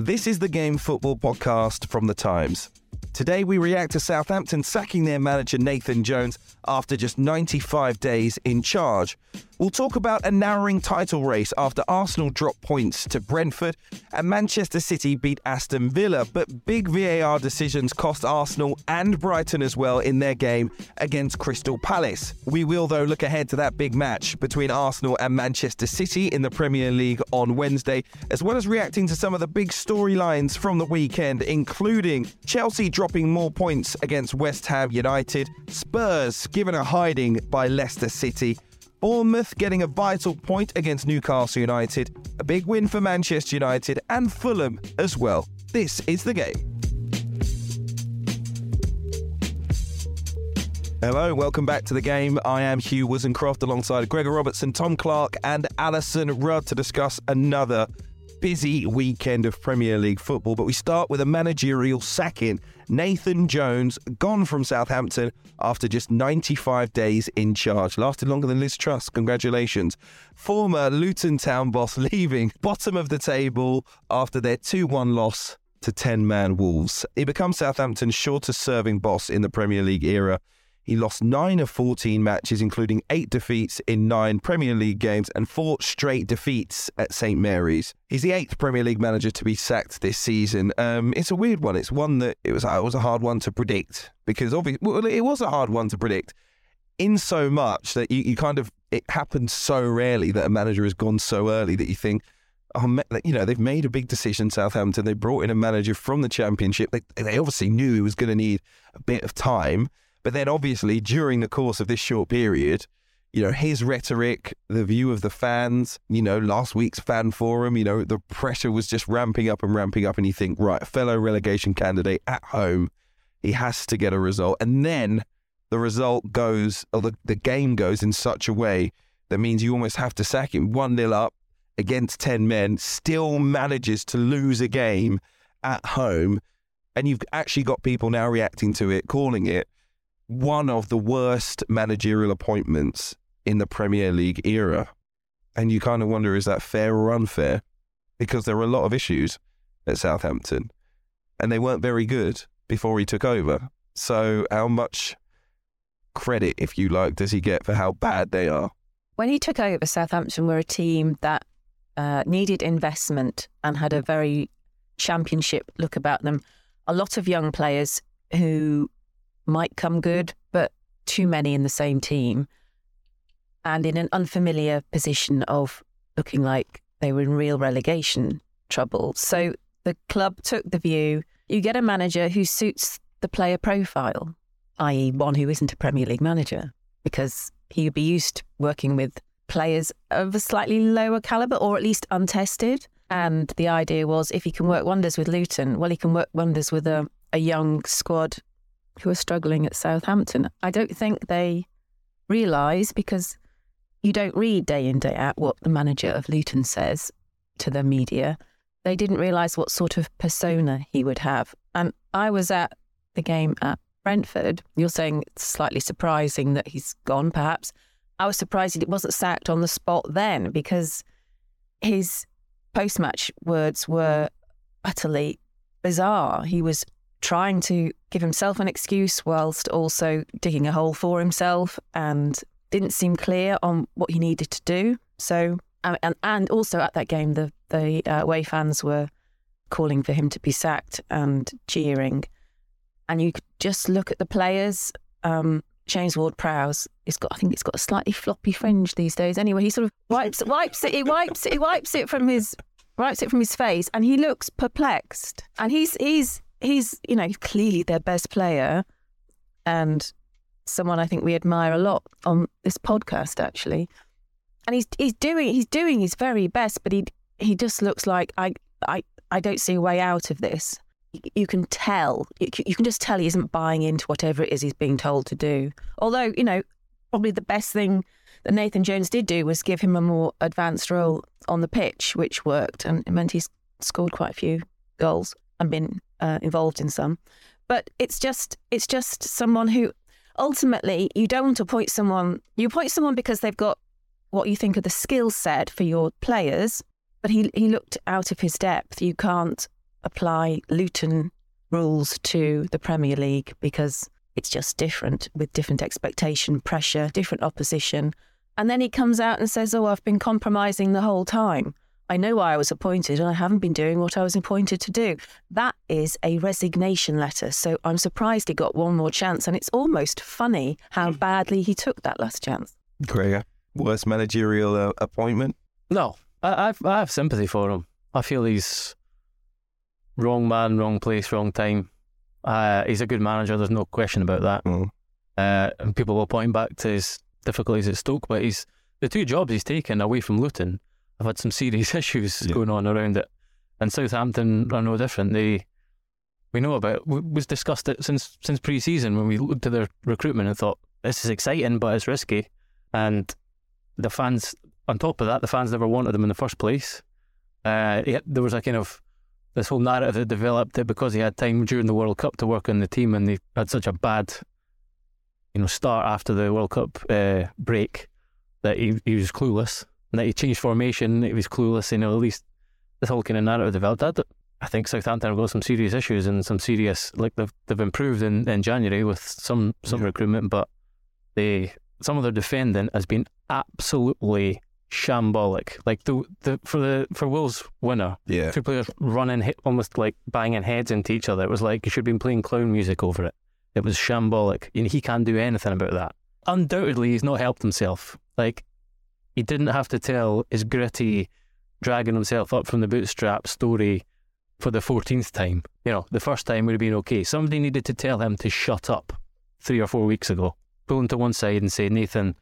This is the Game Football Podcast from The Times. Today we react to Southampton sacking their manager Nathan Jones after just 95 days in charge. We'll talk about a narrowing title race after Arsenal dropped points to Brentford and Manchester City beat Aston Villa, but big VAR decisions cost Arsenal and Brighton as well in their game against Crystal Palace. We will, though, look ahead to that big match between Arsenal and Manchester City in the Premier League on Wednesday, as well as reacting to some of the big storylines from the weekend, including Chelsea dropping more points against West Ham United, Spurs given a hiding by Leicester City. Bournemouth getting a vital point against Newcastle United, a big win for Manchester United and Fulham as well. This is the game. Hello, welcome back to the game. I am Hugh Woozencroft alongside Gregor Robertson, Tom Clarke, and Alyson Rudd to discuss another busy weekend of Premier League football. But we start with a managerial sacking. Nathan Jones gone from Southampton after just 95 days in charge. Lasted longer than Liz Truss. Congratulations. Former Luton Town boss leaving bottom of the table after their 2 1 loss to 10 man Wolves. He becomes Southampton's shortest serving boss in the Premier League era. He lost 9 of 14 matches, including 8 defeats in 9 Premier League games and 4 straight defeats at St Mary's. He's the 8th Premier League manager to be sacked this season. Um, it's a weird one. It's one that it was, it was a hard one to predict because obviously, well, it was a hard one to predict in so much that you, you kind of, it happens so rarely that a manager has gone so early that you think, oh, you know, they've made a big decision, Southampton. They brought in a manager from the Championship. They, they obviously knew he was going to need a bit of time. But then obviously during the course of this short period, you know, his rhetoric, the view of the fans, you know, last week's fan forum, you know, the pressure was just ramping up and ramping up. And you think, right, fellow relegation candidate at home, he has to get a result. And then the result goes, or the, the game goes in such a way that means you almost have to sack him. 1 0 up against 10 men, still manages to lose a game at home. And you've actually got people now reacting to it, calling it one of the worst managerial appointments in the Premier League era. And you kind of wonder is that fair or unfair? Because there were a lot of issues at Southampton and they weren't very good before he took over. So, how much credit, if you like, does he get for how bad they are? When he took over, Southampton were a team that uh, needed investment and had a very championship look about them. A lot of young players who might come good, but too many in the same team and in an unfamiliar position of looking like they were in real relegation trouble. So the club took the view you get a manager who suits the player profile, i.e., one who isn't a Premier League manager, because he would be used to working with players of a slightly lower calibre or at least untested. And the idea was if he can work wonders with Luton, well, he can work wonders with a, a young squad who are struggling at Southampton. I don't think they realise because you don't read day in, day out what the manager of Luton says to the media. They didn't realise what sort of persona he would have. And I was at the game at Brentford. You're saying it's slightly surprising that he's gone, perhaps. I was surprised it wasn't sacked on the spot then because his post match words were utterly bizarre. He was trying to give himself an excuse whilst also digging a hole for himself and didn't seem clear on what he needed to do. So and and also at that game, the the uh, away fans were calling for him to be sacked and cheering, and you could just look at the players. Um, James Ward-Prowse, he's got, I think it's got a slightly floppy fringe these days. Anyway, he sort of wipes, wipes it, he wipes it, he wipes it from his, wipes it from his face, and he looks perplexed. And he's, he's, he's, you know, clearly their best player, and someone I think we admire a lot on this podcast, actually. And he's, he's doing, he's doing his very best, but he, he just looks like I, I, I don't see a way out of this you can tell, you can just tell he isn't buying into whatever it is he's being told to do. Although, you know, probably the best thing that Nathan Jones did do was give him a more advanced role on the pitch, which worked and it meant he's scored quite a few goals and been uh, involved in some. But it's just, it's just someone who ultimately you don't want to appoint someone, you appoint someone because they've got what you think are the skill set for your players, but he, he looked out of his depth. You can't apply Luton rules to the Premier League because it's just different with different expectation, pressure, different opposition. And then he comes out and says, Oh, I've been compromising the whole time. I know why I was appointed and I haven't been doing what I was appointed to do. That is a resignation letter. So I'm surprised he got one more chance. And it's almost funny how badly he took that last chance. Gregor, worst managerial uh, appointment? No, I, I've, I have sympathy for him. I feel he's wrong man, wrong place, wrong time. Uh, he's a good manager. There's no question about that. Mm. Uh, and people will point back to his difficulties at Stoke, but he's the two jobs he's taken away from Luton have had some serious issues yeah. going on around it. And Southampton are no different. They we know about we was discussed it since since pre-season when we looked at their recruitment and thought this is exciting but it's risky. And the fans, on top of that, the fans never wanted them in the first place. Uh, there was a kind of this whole narrative that developed that because he had time during the World Cup to work on the team and they had such a bad, you know, start after the World Cup uh, break that he, he was clueless and that he changed formation. He was clueless. You know, at least this whole kind of narrative developed. That I think Southampton have got some serious issues and some serious like they've they've improved in, in January with some some yeah. recruitment, but they some of their defending has been absolutely shambolic. Like the the for the for Wolves winner, yeah, two players running, hit, almost like banging heads into each other. It was like you should have been playing clown music over it. It was shambolic, and he can't do anything about that. Undoubtedly, he's not helped himself. Like he didn't have to tell his gritty, dragging himself up from the bootstrap story for the fourteenth time. You know, the first time would have been okay. Somebody needed to tell him to shut up three or four weeks ago. Pull him to one side and say, Nathan,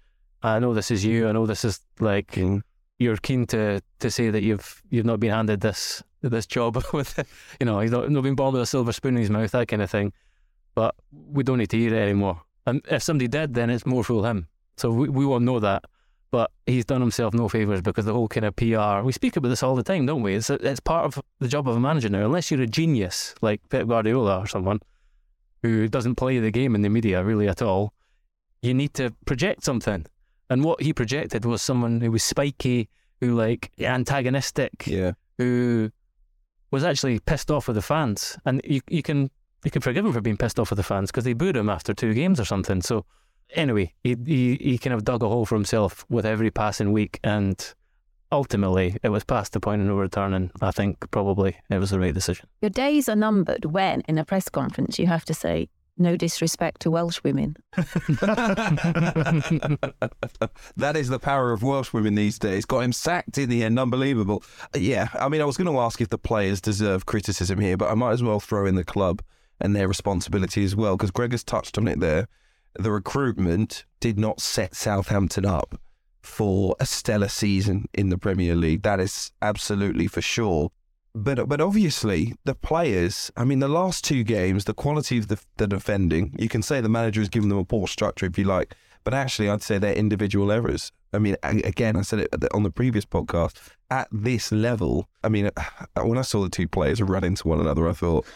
I know this is you. I know this is like mm. you're keen to to say that you've you've not been handed this this job with, you know, he's not, not been born with a silver spoon in his mouth, that kind of thing. But we don't need to hear it anymore. And if somebody did, then it's more fool him. So we we won't know that. But he's done himself no favors because the whole kind of PR. We speak about this all the time, don't we? It's it's part of the job of a manager now. Unless you're a genius like Pep Guardiola or someone who doesn't play the game in the media really at all, you need to project something and what he projected was someone who was spiky, who like antagonistic, yeah, who was actually pissed off with the fans. And you you can you can forgive him for being pissed off with the fans because they booed him after two games or something. So anyway, he, he he kind of dug a hole for himself with every passing week, and ultimately it was past the point of no return. And I think probably it was the right decision. Your days are numbered when, in a press conference, you have to say no disrespect to Welsh women. that is the power of Welsh women these days. Got him sacked in the end. Unbelievable. Uh, yeah, I mean, I was going to ask if the players deserve criticism here, but I might as well throw in the club and their responsibility as well, because Greg has touched on it there. The recruitment did not set Southampton up for a stellar season in the Premier League. That is absolutely for sure. But but obviously the players. I mean, the last two games, the quality of the, the defending. You can say the manager has given them a poor structure if you like, but actually, I'd say they're individual errors. I mean, again, I said it on the previous podcast. At this level, I mean, when I saw the two players run into one another, I thought,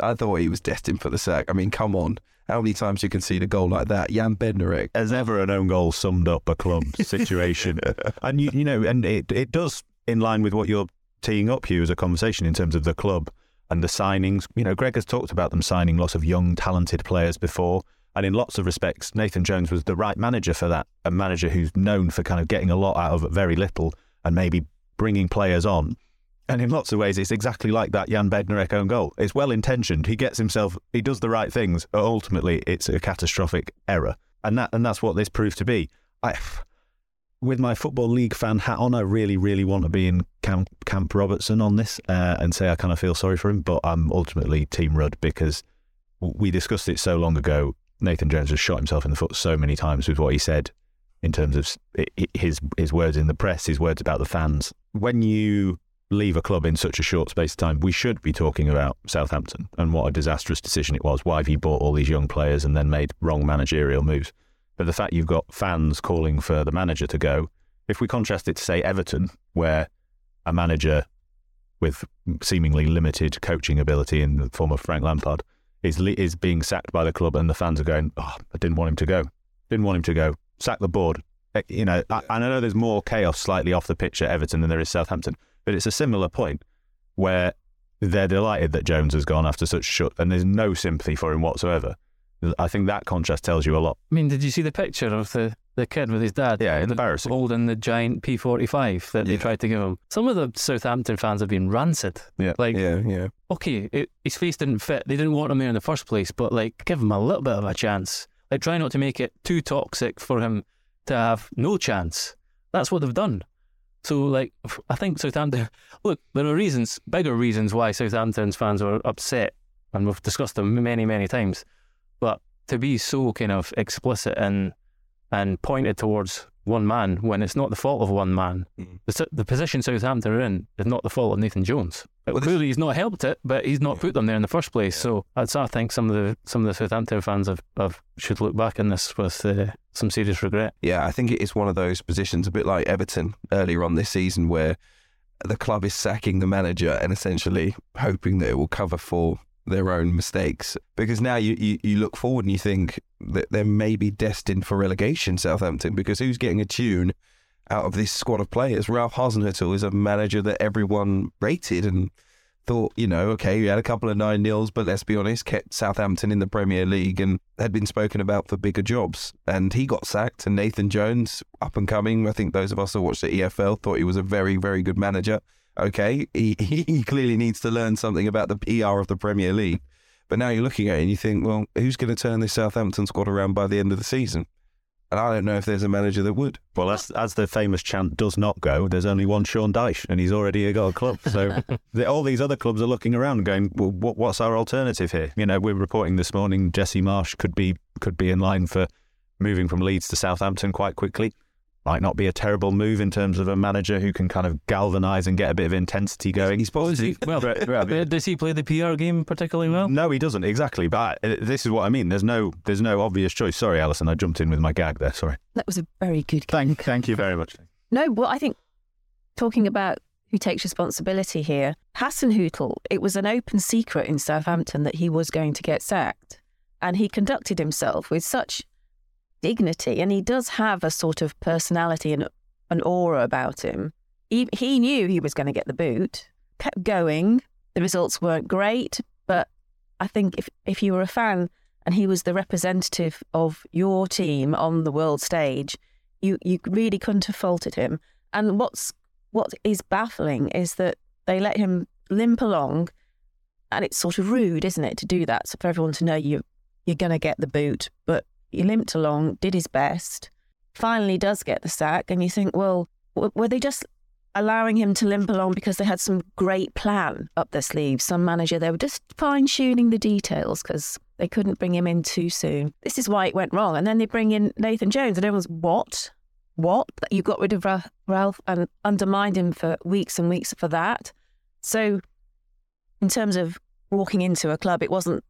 I thought he was destined for the sack. I mean, come on. How many times you can see the goal like that? Jan Bednarek. As ever, an own goal summed up a club situation. and, you, you know, and it, it does, in line with what you're teeing up, Hugh, as a conversation in terms of the club and the signings. You know, Greg has talked about them signing lots of young, talented players before. And in lots of respects, Nathan Jones was the right manager for that, a manager who's known for kind of getting a lot out of very little and maybe bringing players on. And in lots of ways, it's exactly like that Jan Bednarek own goal. It's well intentioned. He gets himself, he does the right things, but ultimately, it's a catastrophic error, and that and that's what this proved to be. I, with my football league fan hat on, I really, really want to be in Camp, Camp Robertson on this uh, and say I kind of feel sorry for him, but I'm ultimately Team Rudd because we discussed it so long ago. Nathan Jones has shot himself in the foot so many times with what he said in terms of his his words in the press, his words about the fans. When you leave a club in such a short space of time, we should be talking about Southampton and what a disastrous decision it was. Why have you bought all these young players and then made wrong managerial moves? But the fact you've got fans calling for the manager to go, if we contrast it to, say, Everton, where a manager with seemingly limited coaching ability in the form of Frank Lampard is is being sacked by the club, and the fans are going, "Oh, I didn't want him to go. Didn't want him to go. Sack the board." Eh, you know, I, I know there's more chaos slightly off the pitch at Everton than there is Southampton, but it's a similar point where they're delighted that Jones has gone after such shut, and there's no sympathy for him whatsoever. I think that contrast tells you a lot. I mean, did you see the picture of the, the kid with his dad? Yeah, embarrassing. Holding the giant P45 that yeah. they tried to give him. Some of the Southampton fans have been rancid. Yeah. Like, yeah, yeah. Okay, it, his face didn't fit. They didn't want him there in the first place, but like, give him a little bit of a chance. Like, try not to make it too toxic for him to have no chance. That's what they've done. So, like, I think Southampton. Look, there are reasons, bigger reasons why Southampton's fans were upset, and we've discussed them many, many times. But to be so kind of explicit and and pointed towards one man when it's not the fault of one man. Mm. The, the position Southampton are in is not the fault of Nathan Jones. Well, Clearly, he's not helped it, but he's not yeah. put them there in the first place. Yeah. So that's I think some of the some of the Southampton fans have, have should look back on this with uh, some serious regret. Yeah, I think it is one of those positions, a bit like Everton earlier on this season, where the club is sacking the manager and essentially hoping that it will cover for their own mistakes. Because now you, you, you look forward and you think that they may be destined for relegation, Southampton, because who's getting a tune out of this squad of players? Ralph Hasenhüttl is a manager that everyone rated and thought, you know, okay, we had a couple of nine nils, but let's be honest, kept Southampton in the Premier League and had been spoken about for bigger jobs. And he got sacked. And Nathan Jones, up and coming, I think those of us that watched the EFL thought he was a very, very good manager okay, he, he clearly needs to learn something about the PR of the Premier League. But now you're looking at it and you think, well, who's going to turn this Southampton squad around by the end of the season? And I don't know if there's a manager that would. Well, as, as the famous chant does not go, there's only one Sean Dyche, and he's already got a club. So the, all these other clubs are looking around, going, well, what, "What's our alternative here?" You know, we're reporting this morning Jesse Marsch could be could be in line for moving from Leeds to Southampton quite quickly might not be a terrible move in terms of a manager who can kind of galvanise and get a bit of intensity going. He's positive. well, does he play the PR game particularly well? No, he doesn't exactly. But uh, this is what I mean. There's no, there's no obvious choice. Sorry, Alyson, I jumped in with my gag there. Sorry. That was a very good. Gag. Thank, thank you very much. No, well, I think talking about who takes responsibility here, Hassan Hasenhüttl. It was an open secret in Southampton that he was going to get sacked, and he conducted himself with such dignity, and he does have a sort of personality and an aura about him. He, he knew he was going to get the boot, kept going. The results weren't great, but I think if, if you were a fan and he was the representative of your team on the world stage, you, you really couldn't have faulted him. And what's what is baffling is that they let him limp along, and it's sort of rude, isn't it, to do that? So for everyone to know you you're going to get the boot, but he limped along, did his best, finally does get the sack, and you think, well, were they just allowing him to limp along because they had some great plan up their sleeves? Some manager, they were just fine tuning the details because they couldn't bring him in too soon. This is why it went wrong. And then they bring in Nathan Jones, and everyone's, what? What? That You got rid of Ralph and undermined him for weeks and weeks for that. So, in terms of walking into a club, it wasn't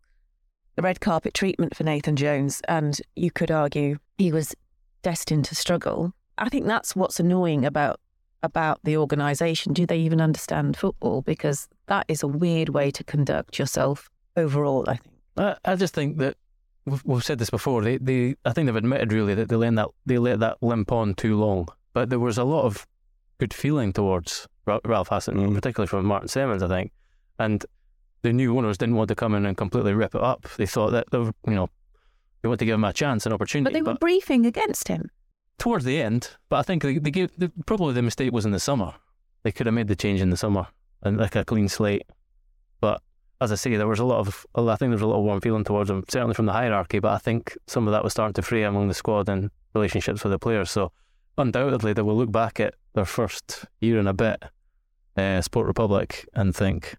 the red carpet treatment for Nathan Jones, and you could argue he was destined to struggle. I think that's what's annoying about about the organisation. Do they even understand football? Because that is a weird way to conduct yourself overall. I think. I, I just think that we've, we've, said this before. They, they, I think they've admitted really that they let that they let that limp on too long. But there was a lot of good feeling towards Ralph Hassan, mm. particularly from Martin Semmens, I think. And the new owners didn't want to come in and completely rip it up. They thought that they were, you know they wanted to give him a chance, an opportunity. But they were but, briefing against him. towards the end, but I think they, they gave the, probably the mistake was in the summer. They could have made the change in the summer and like a clean slate. But as I say, there was a lot of I think there was a lot of warm feeling towards him, certainly from the hierarchy. But I think some of that was starting to fray among the squad and relationships with the players. So undoubtedly, they will look back at their first year and a bit, uh, Sport Republic, and think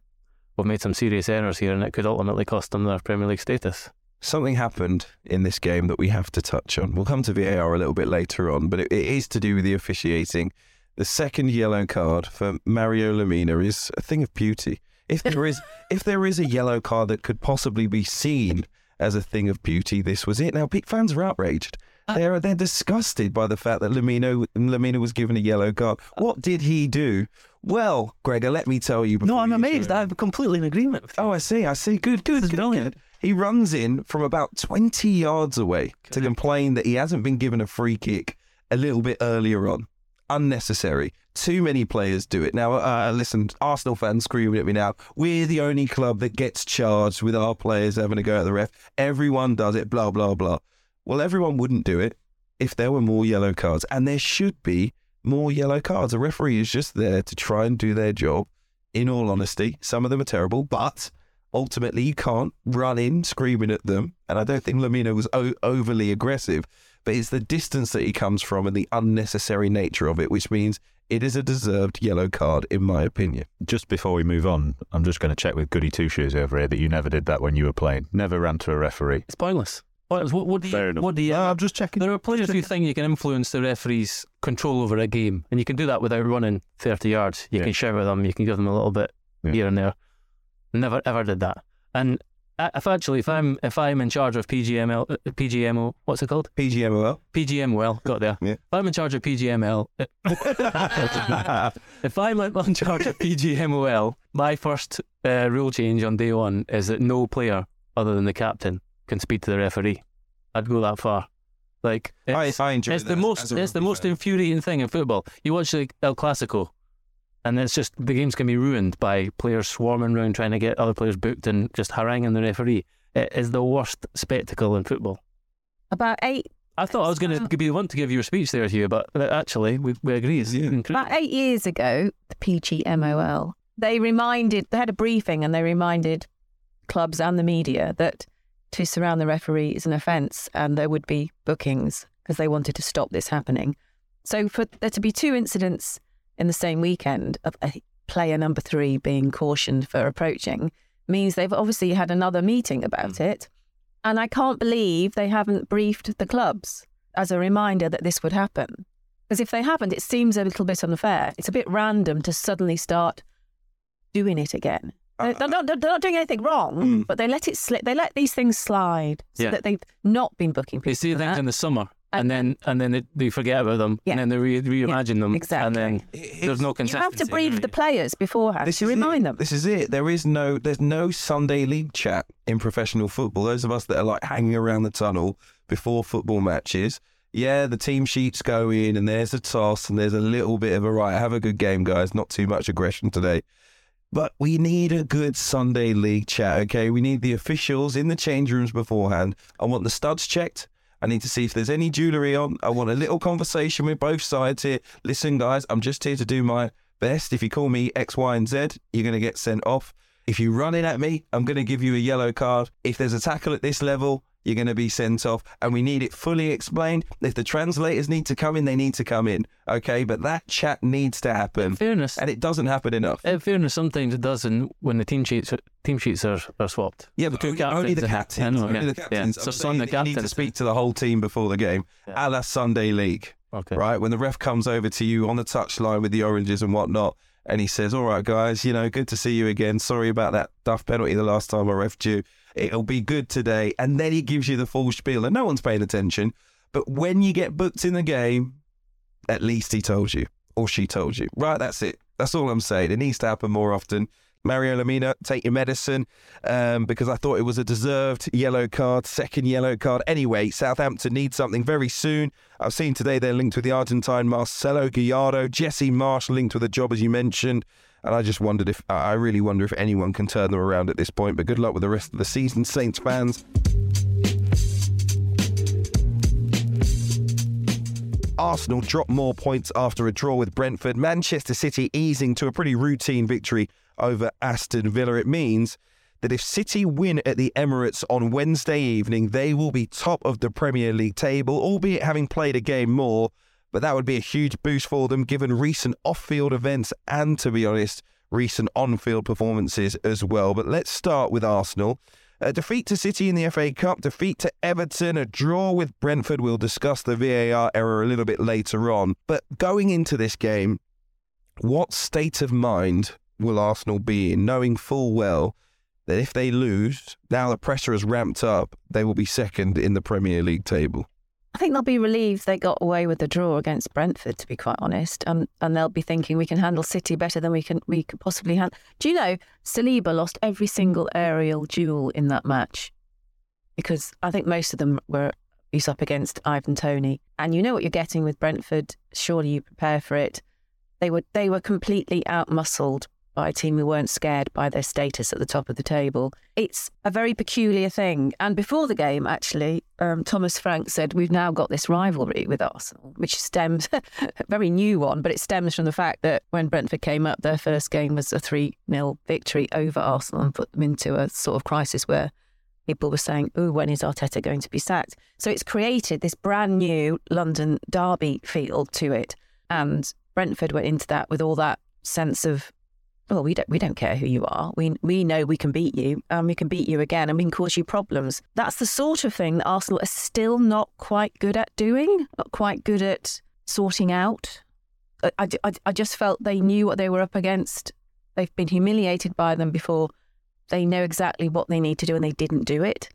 we've made some serious errors here, and it could ultimately cost them their Premier League status. Something happened in this game that we have to touch on. We'll come to VAR a little bit later on, but it, it is to do with the officiating. The second yellow card for Mario Lemina is a thing of beauty. If there is, if there is a yellow card that could possibly be seen as a thing of beauty, this was it. Now, Peak fans are outraged. Uh, they're they're disgusted by the fact that Lamino Lemina was given a yellow card. Uh, what did he do? Well, Gregor, let me tell you. No, I'm amazed. I'm completely in agreement. With oh, you. Oh, I see. I see. Good, good, This is good, brilliant. good. He runs in from about 20 yards away to complain that he hasn't been given a free kick a little bit earlier on. Unnecessary. Too many players do it. Now, uh, uh listen, Arsenal fans screaming at me now. We're the only club that gets charged with our players having to go at the ref. Everyone does it, blah, blah, blah. Well, everyone wouldn't do it if there were more yellow cards. And there should be more yellow cards. A referee is just there to try and do their job. In all honesty, some of them are terrible, but ultimately you can't run in screaming at them. And I don't think Lemina was o- overly aggressive, but it's the distance that he comes from and the unnecessary nature of it, which means it is a deserved yellow card, in my opinion. Just before we move on, I'm just going to check with Goody Two Shoes over here that you never did that when you were playing. Never ran to a referee. It's pointless. Pointless. What, what do Fair you? enough. What do you? No, I'm just checking. There are players who think you can influence the referee's control over a game, and you can do that without running 30 yards. You Yeah. can shout at them, you can give them a little bit Yeah. here and there. Never ever did that. And uh, if actually, if I'm if I'm in charge of PGML, uh, PGMO, what's it called? PGMOL. PGML. Got there. Yeah. If I'm in charge of PGML, uh, if I'm in charge of PGMOL, my first uh, rule change on day one is that no player other than the captain can speak to the referee. I'd go that far. Like it's, I enjoy it's the most it's the most fan. infuriating thing in football. You watch the El Clasico, and it's just the games can be ruined by players swarming around trying to get other players booked and just haranguing the referee. It is the worst spectacle in football. About eight I thought I was going to be the one to give you a speech there, Hugh, but uh, actually we, we agree. It's Yeah. About eight years ago, the PGMOL, they reminded, they had a briefing and they reminded clubs and the media that to surround the referee is an offence and there would be bookings because they wanted to stop this happening. So for there to be two incidents in the same weekend of a player number three being cautioned for approaching means they've obviously had another meeting about hmm. it. And I can't believe they haven't briefed the clubs as a reminder that this would happen. Because if they haven't, it seems a little bit unfair. It's a bit random to suddenly start doing it again. Uh, they're, uh, they're not, they're not doing anything wrong, hmm. but they let it slip. They let these things slide so Yeah. that they've not been booking people. They see things that. in the summer, uh, and then and then they, they forget about them, Yeah. and then they re- reimagine them, exactly. and then there's no you consistency. have to breathe brief the players beforehand to is remind it. them. This is it. There is no there's no Sunday league chat in professional football. Those of us that are like hanging around the tunnel before football matches. Yeah, the team sheets go in and there's a toss and there's a little bit of a right, have a good game, guys. Not too much aggression today. But we need a good Sunday league chat, okay? We need the officials in the change rooms beforehand. I want the studs checked. I need to see if there's any jewellery on. I want a little conversation with both sides here. Listen, guys, I'm just here to do my best. If you call me X, Y, and Z, you're going to get sent off. If you run in at me, I'm going to give you a yellow card. If there's a tackle at this level, you're going to be sent off. And we need it fully explained. If the translators need to come in, they need to come in. Okay, but that chat needs to happen. In fairness, And it doesn't happen enough. in fairness, sometimes it doesn't when the team sheets team sheets are, are swapped. Yeah, but only, only the captains, captains. Know, only yeah, the captains. yeah. So the that need to captains. speak to the whole team before the game, Yeah. a la Sunday League, Okay. right? When the ref comes over to you on the touchline with the oranges and whatnot, and he says, "All right, guys, you know, good to see you again. Sorry about that duff penalty the last time I refed you. It'll be good today." And then he gives you the full spiel, and no one's paying attention. But when you get booked in the game, at least he told you or she told you. Right, that's it. That's all I'm saying. It needs to happen more often. Mario Lemina, take your medicine um, because I thought it was a deserved yellow card, second yellow card. Anyway, Southampton needs something very soon. I've seen today they're linked with the Argentine Marcelo Gallardo, Jesse Marsch linked with a job, as you mentioned. And I just wondered if, I really wonder if anyone can turn them around at this point. But good luck with the rest of the season, Saints fans. Arsenal drop more points after a draw with Brentford. Manchester City easing to a pretty routine victory over Aston Villa. It means that if City win at the Emirates on Wednesday evening, they will be top of the Premier League table, albeit having played a game more. But that would be a huge boost for them given recent off field events and, to be honest, recent on field performances as well. But let's start with Arsenal. A defeat to City in the FA Cup, defeat to Everton, a draw with Brentford. We'll discuss the VAR error a little bit later on. But going into this game, what state of mind will Arsenal be in, knowing full well that if they lose, now the pressure has ramped up, they will be second in the Premier League table? I think they'll be relieved they got away with the draw against Brentford, to be quite honest, um, and they'll be thinking we can handle City better than we can we could possibly handle. Do you know Saliba lost every single aerial duel in that match because I think most of them were he's up against Ivan Toney, and you know what you're getting with Brentford. Surely you prepare for it. They were they were completely outmuscled by a team who weren't scared by their status at the top of the table. It's a very peculiar thing. And before the game, actually, um, Thomas Frank said, We've now got this rivalry with Arsenal, which stems, a very new one, but it stems from the fact that when Brentford came up, their first game was a 3 0 victory over Arsenal and put them into a sort of crisis where people were saying, Oh, when is Arteta going to be sacked? So it's created this brand new London derby feel to it. And Brentford went into that with all that sense of well, we don't we don't care who you are. We we know we can beat you, and we can beat you again, and we can cause you problems. That's the sort of thing that Arsenal are still not quite good at doing, not quite good at sorting out. I, I, I just felt they knew what they were up against. They've been humiliated by them before. They know exactly what they need to do, and they didn't do it.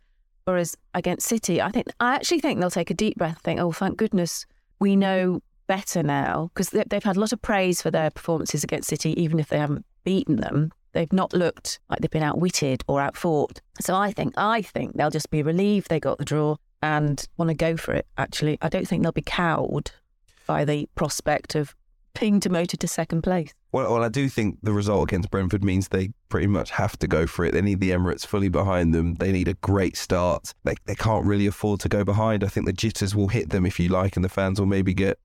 Whereas against City, I think I actually think they'll take a deep breath, and think, "Oh, thank goodness, we know better now," because they've had a lot of praise for their performances against City, even if they haven't beaten them. They've not looked like they've been outwitted or outfought. So I think I think they'll just be relieved they got the draw and want to go for it. Actually, I don't think they'll be cowed by the prospect of being demoted to second place. Well, well, I do think the result against Brentford means they pretty much have to go for it. They need the Emirates fully behind them. They need a great start. They, they can't really afford to go behind. I think the jitters will hit them if you like, and the fans will maybe get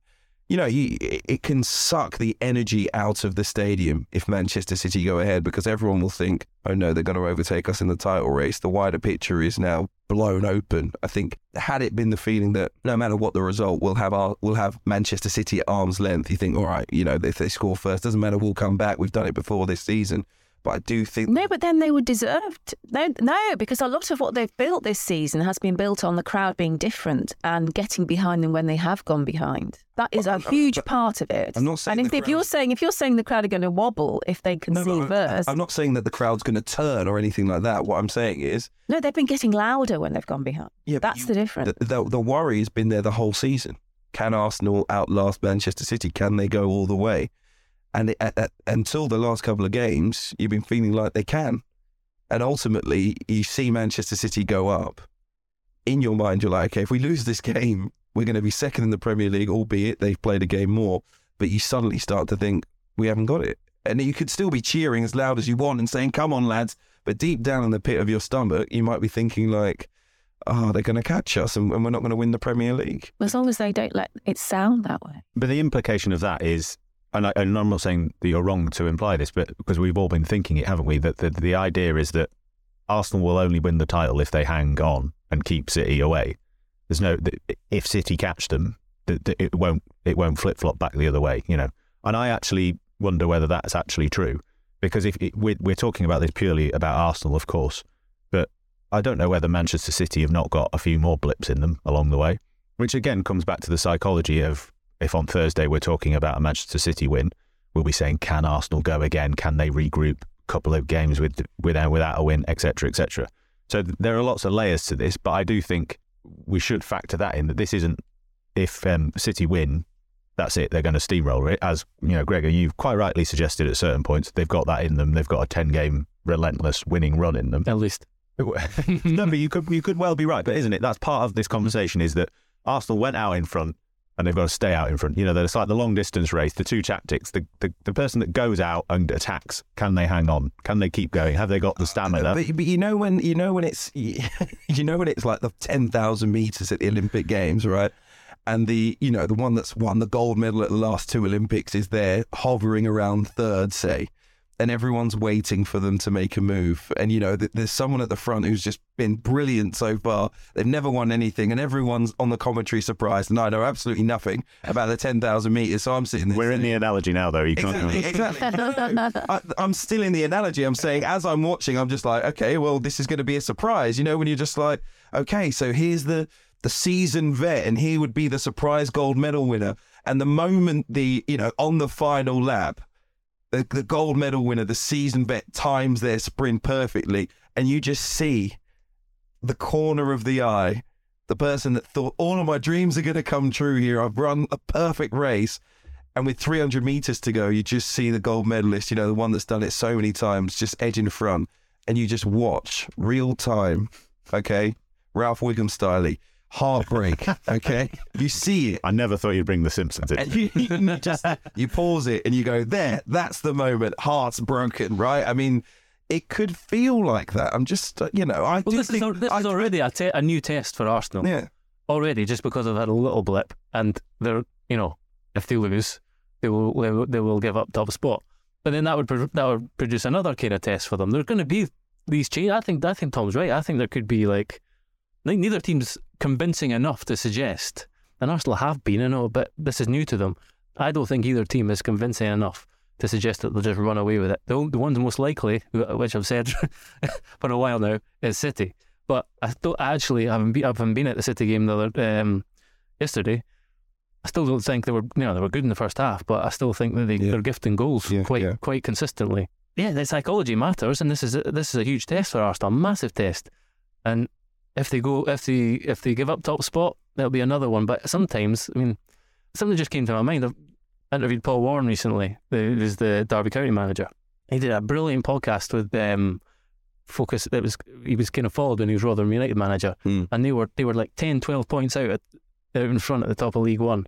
you know, it can suck the energy out of the stadium if Manchester City go ahead because everyone will think, oh no, they're going to overtake us in the title race. The wider picture is now blown open. I think had it been the feeling that no matter what the result, we'll have our we'll have Manchester City at arm's length. You think, all right, you know, if they score first, doesn't matter, we'll come back. We've done it before this season. But I do think no, but then they were deserved. no, no, because a lot of what they've built this season has been built on the crowd being different and getting behind them when they have gone behind. That is a huge part of it. I'm not saying. And if, if, you're saying if you're saying the crowd are going to wobble if they can no, no, first, I'm not saying that the crowd's going to turn or anything like that. What I'm saying is no, they've been getting louder when they've gone behind. Yeah, that's you, the difference. The, the, the worry has been there the whole season. Can Arsenal outlast Manchester City? Can they go all the way? And it, at, at, until the last couple of games, you've been feeling like they can. And ultimately, you see Manchester City go up. In your mind, you're like, okay, if we lose this game, we're going to be second in the Premier League, albeit they've played a game more. But you suddenly start to think, we haven't got it. And you could still be cheering as loud as you want and saying, come on, lads. But deep down in the pit of your stomach, you might be thinking, like, oh, they're going to catch us and, and we're not going to win the Premier League. As long as they don't let it sound that way. But the implication of that is and, I, I'm not saying that you're wrong to imply this, but because we've all been thinking it, haven't we? That the, the idea is that Arsenal will only win the title if they hang on and keep City away. There's no if City catch them, it won't it won't flip flop back the other way, you know. And I actually wonder whether that's actually true because if it, we're talking about this purely about Arsenal, of course, but I don't know whether Manchester City have not got a few more blips in them along the way, which again comes back to the psychology of if on Thursday we're talking about a Manchester City win, we'll be saying, can Arsenal go again? Can they regroup? A couple of games with without without a win, etc., etc. So there are lots of layers to this, but I do think we should factor that in that this isn't if um, City win, that's it. They're going to steamroller it. As you know, Gregor, you've quite rightly suggested at certain points they've got that in them. They've got a ten game relentless winning run in them. At least. no, but you could you could well be right. But isn't it? That's part of this conversation is that Arsenal went out in front and they've got to stay out in front. You know, it's like the long distance race, the two tactics. The, the, the person that goes out and attacks, can they hang on? Can they keep going? Have they got the uh, stamina? But, but you know when you know when it's you know when it's like the ten thousand meters at the Olympic Games, right? and the you know the one that's won the gold medal at the last two Olympics is there hovering around third, say, and everyone's waiting for them to make a move. And you know, th- there's someone at the front who's just been brilliant so far. They've never won anything, and everyone's on the commentary surprised, and I know absolutely nothing about the ten thousand meters. So I'm sitting there. We're in the analogy now, though. You can't. Exactly. exactly. I, I'm still in the analogy. I'm saying as I'm watching, I'm just like, okay, well, this is going to be a surprise. You know, when you're just like, okay, so here's the the seasoned vet, and he would be the surprise gold medal winner. And the moment the you know on the final lap, the, the gold medal winner, the seasoned vet, times their sprint perfectly, and you just see the corner of the eye, the person that thought all of my dreams are going to come true here. I've run a perfect race. And with 300 meters to go, you just see the gold medalist, you know, the one that's done it so many times, just edge in front. And you just watch real time, okay? Ralph Wiggum style heartbreak, okay? You see it. I never thought you'd bring The Simpsons in. And you, you just you pause it and you go, there, that's the moment. Heart's broken, right? I mean, it could feel like that. I'm just, uh, you know, I Well, do this think al- this I- is already a, te- a new test for Arsenal. yeah. Already, just because I've had a little blip, and they're, you know, if they lose, they will they will, they will give up top spot. But then that would pro- that would produce another kind of test for them. There's going to be these change. I think I think Tom's right. I think there could be like, I think neither team's convincing enough to suggest, and Arsenal have been, I know, but this is new to them. I don't think either team is convincing enough to suggest that they'll just run away with it. The, the ones most likely, which I've said for a while now, is City. But I still actually haven't been, haven't been at the City game the other, um, yesterday. I still don't think they were, you know, they were good in the first half, but I still think that they, Yeah. they're gifting goals Yeah, quite yeah. quite consistently. Yeah, the psychology matters, and this is a, this is a huge test for Arsenal, a massive test. And if they go, if they if they give up top spot, there'll be another one. But sometimes, I mean, something just came to my mind. I've interviewed Paul Warne recently, who's the Derby County manager. He did a brilliant podcast with um, Focus. That was he was kind of followed when he was Rotherham United manager, Hmm. and they were they were like 10, 12 points out at, out in front at the top of League One,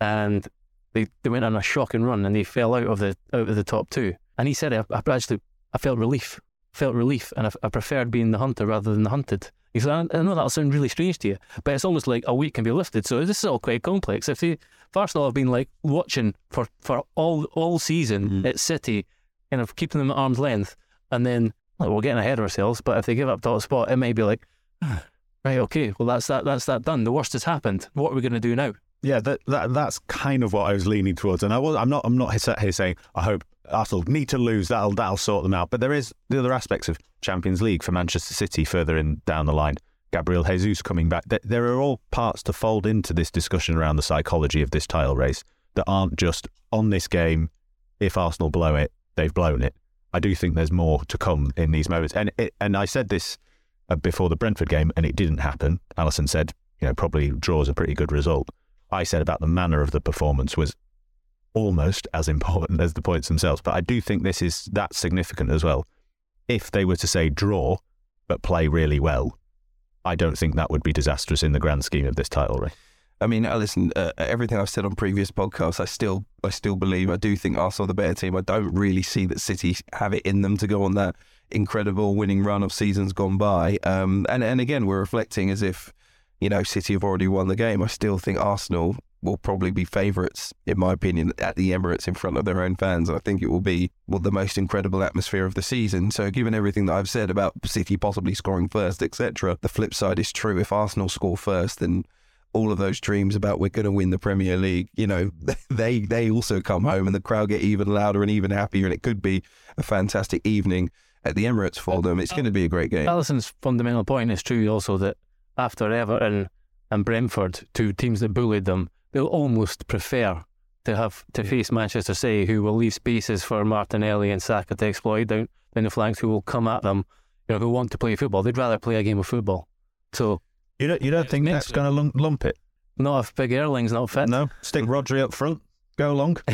and they they went on a shocking run and they fell out of the out of the top two. And he said, I, I actually I felt relief, felt relief, and I, I preferred being the hunter rather than the hunted. He said, I, I know that'll sound really strange to you, but it's almost like a weight can be lifted. So this is all quite complex. If they, Arsenal have been like watching for, for all all season at City, kind of keeping them at arm's length, and then like, we're getting ahead of ourselves. But if they give up top spot, it may be like, "Ah, right, okay, well that's that that's that done. The worst has happened. What are we going to do now? Yeah, that, that that's kind of what I was leaning towards, and I was I'm not I'm not here saying I hope Arsenal need to lose that'll that'll sort them out, but there is the other aspects of Champions League for Manchester City further in down the line. Gabriel Jesus coming back. There, there are all parts to fold into this discussion around the psychology of this title race that aren't just on this game. If Arsenal blow it, they've blown it. I do think there's more to come in these moments, and it, and I said this uh, before the Brentford game, and it didn't happen. Alyson said, you know, probably draws a pretty good result. I said about the manner of the performance was almost as important as the points themselves. But I do think this is that significant as well. If they were to say draw, but play really well, I don't think that would be disastrous in the grand scheme of this title race. I mean, uh, listen, uh, everything I've said on previous podcasts, I still, I still believe, I do think Arsenal are the better team. I don't really see that City have it in them to go on that incredible winning run of seasons gone by. Um, and and again, we're reflecting as if, you know, City have already won the game. I still think Arsenal will probably be favourites, in my opinion, at the Emirates in front of their own fans. I think it will be well, the most incredible atmosphere of the season. So, given everything that I've said about City possibly scoring first, etc., the flip side is true. If Arsenal score first, then all of those dreams about we're going to win the Premier League, you know, they they also come home and the crowd get even louder and even happier, and it could be a fantastic evening at the Emirates for them. It's going to be a great game. Alyson's fundamental point is true also that after Everton and Brentford, two teams that bullied them, they'll almost prefer to have to face Manchester City, who will leave spaces for Martinelli and Saka to exploit down, down the flanks, who will come at them, you know, who want to play football. They'd rather play a game of football. So, You don't you don't think that's going to lump, lump it? not if Big Erling's not fit. No, stick Rodri up front. Go along.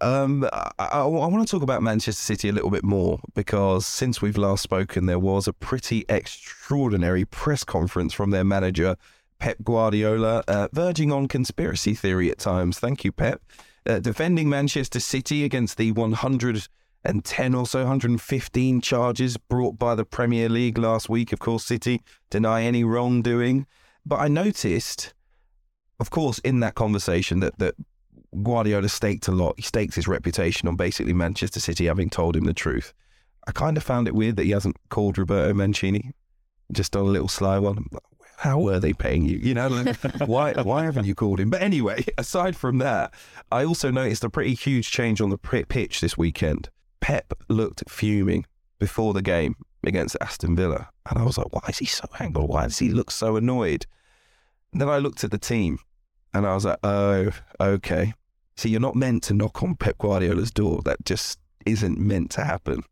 Um, I, I, want to talk about Manchester City a little bit more because since we've last spoken, there was a pretty extraordinary press conference from their manager, Pep Guardiola, uh, verging on conspiracy theory at times. Thank you, Pep. Uh, defending Manchester City against the 110 or so, 115 charges brought by the Premier League last week. Of course, City deny any wrongdoing. But I noticed of course, in that conversation that that Guardiola staked a lot. He staked his reputation on basically Manchester City having told him the truth. I kind of found it weird that he hasn't called Roberto Mancini just on a little sly one. How were they paying you? You know, like, why why haven't you called him? But anyway, aside from that, I also noticed a pretty huge change on the pitch this weekend. Pep looked fuming before the game against Aston Villa, and I was like, why is he so angry? Why does he look so annoyed? And then I looked at the team, and I was like, oh, okay. See, you're not meant to knock on Pep Guardiola's door. That just isn't meant to happen.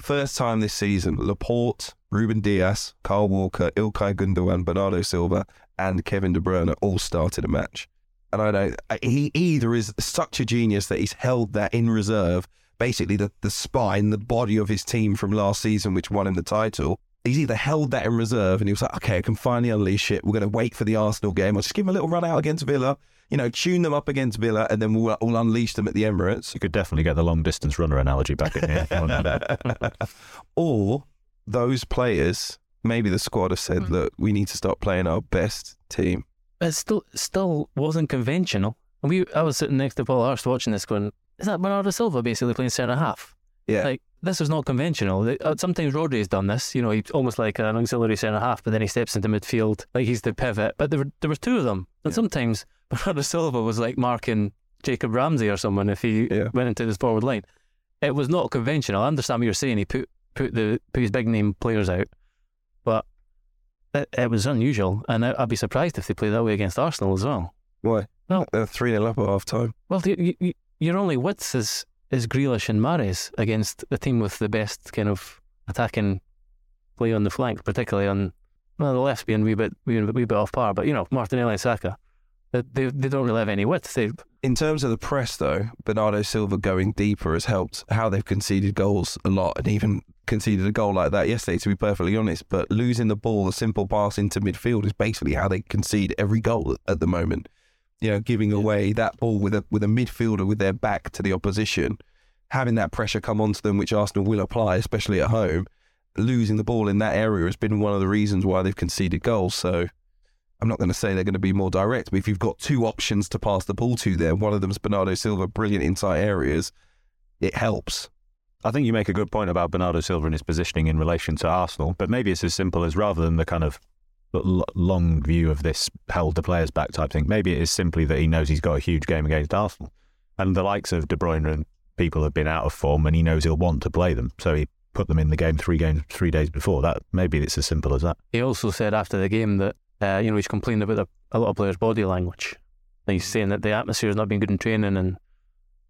First time this season, Laporte, Ruben Dias, Kyle Walker, Ilkay Gundogan, Bernardo Silva, and Kevin De Bruyne all started a match. And I know he either is such a genius that he's held that in reserve, basically the, the spine, the body of his team from last season, which won him the title. He's either held that in reserve and he was like, okay, I can finally unleash it. We're going to wait for the Arsenal game. I'll just give him a little run out against Villa you know, tune them up against Villa, and then we'll, we'll unleash them at the Emirates. You could definitely get the long distance runner analogy back in here. or those players, maybe the squad have said, mm. look, we need to start playing our best team. It still still wasn't conventional. We I was sitting next to Paul Hirst watching this, going, "Is that Bernardo Silva basically playing centre half?" Yeah, like this is not conventional. Uh, sometimes Rodri has done this. You know, he's almost like an auxiliary centre half, but then he steps into midfield like he's the pivot. But there were there were two of them, and yeah. sometimes Bernardo Silva was like marking Jacob Ramsey or someone if he yeah. went into this forward line. It was not conventional. I understand what you're saying. He put put the put his big name players out, but it, it was unusual, and I, would be surprised if they play that way against Arsenal as well. Why? Well, they're three 0 up at half time. Well, you, you, your only width is is Grealish and Mahrez against the team with the best kind of attacking play on the flank, particularly on well the left being a wee bit wee, wee bit off par, but you know Martinelli and Saka they, they don't really have any width. They... In terms of the press, though, Bernardo Silva going deeper has helped how they've conceded goals a lot and even conceded a goal like that yesterday, to be perfectly honest. But losing the ball, a simple pass into midfield is basically how they concede every goal at the moment. You know, giving away that ball with a with a midfielder with their back to the opposition, having that pressure come onto them, which Arsenal will apply, especially at home. Losing the ball in that area has been one of the reasons why they've conceded goals. So I'm not going to say they're going to be more direct, but if you've got two options to pass the ball to there, one of them is Bernardo Silva, brilliant inside areas, it helps. I think you make a good point about Bernardo Silva and his positioning in relation to Arsenal, but maybe it's as simple as rather than the kind of long view of this held the players back type thing, maybe it is simply that he knows he's got a huge game against Arsenal. And the likes of De Bruyne and people have been out of form and he knows he'll want to play them. So he put them in the game three games, three days before. That maybe it's as simple as that. He also said after the game that uh, you know, he's complained about the, a lot of players' body language. And he's saying that the atmosphere has not been good in training, and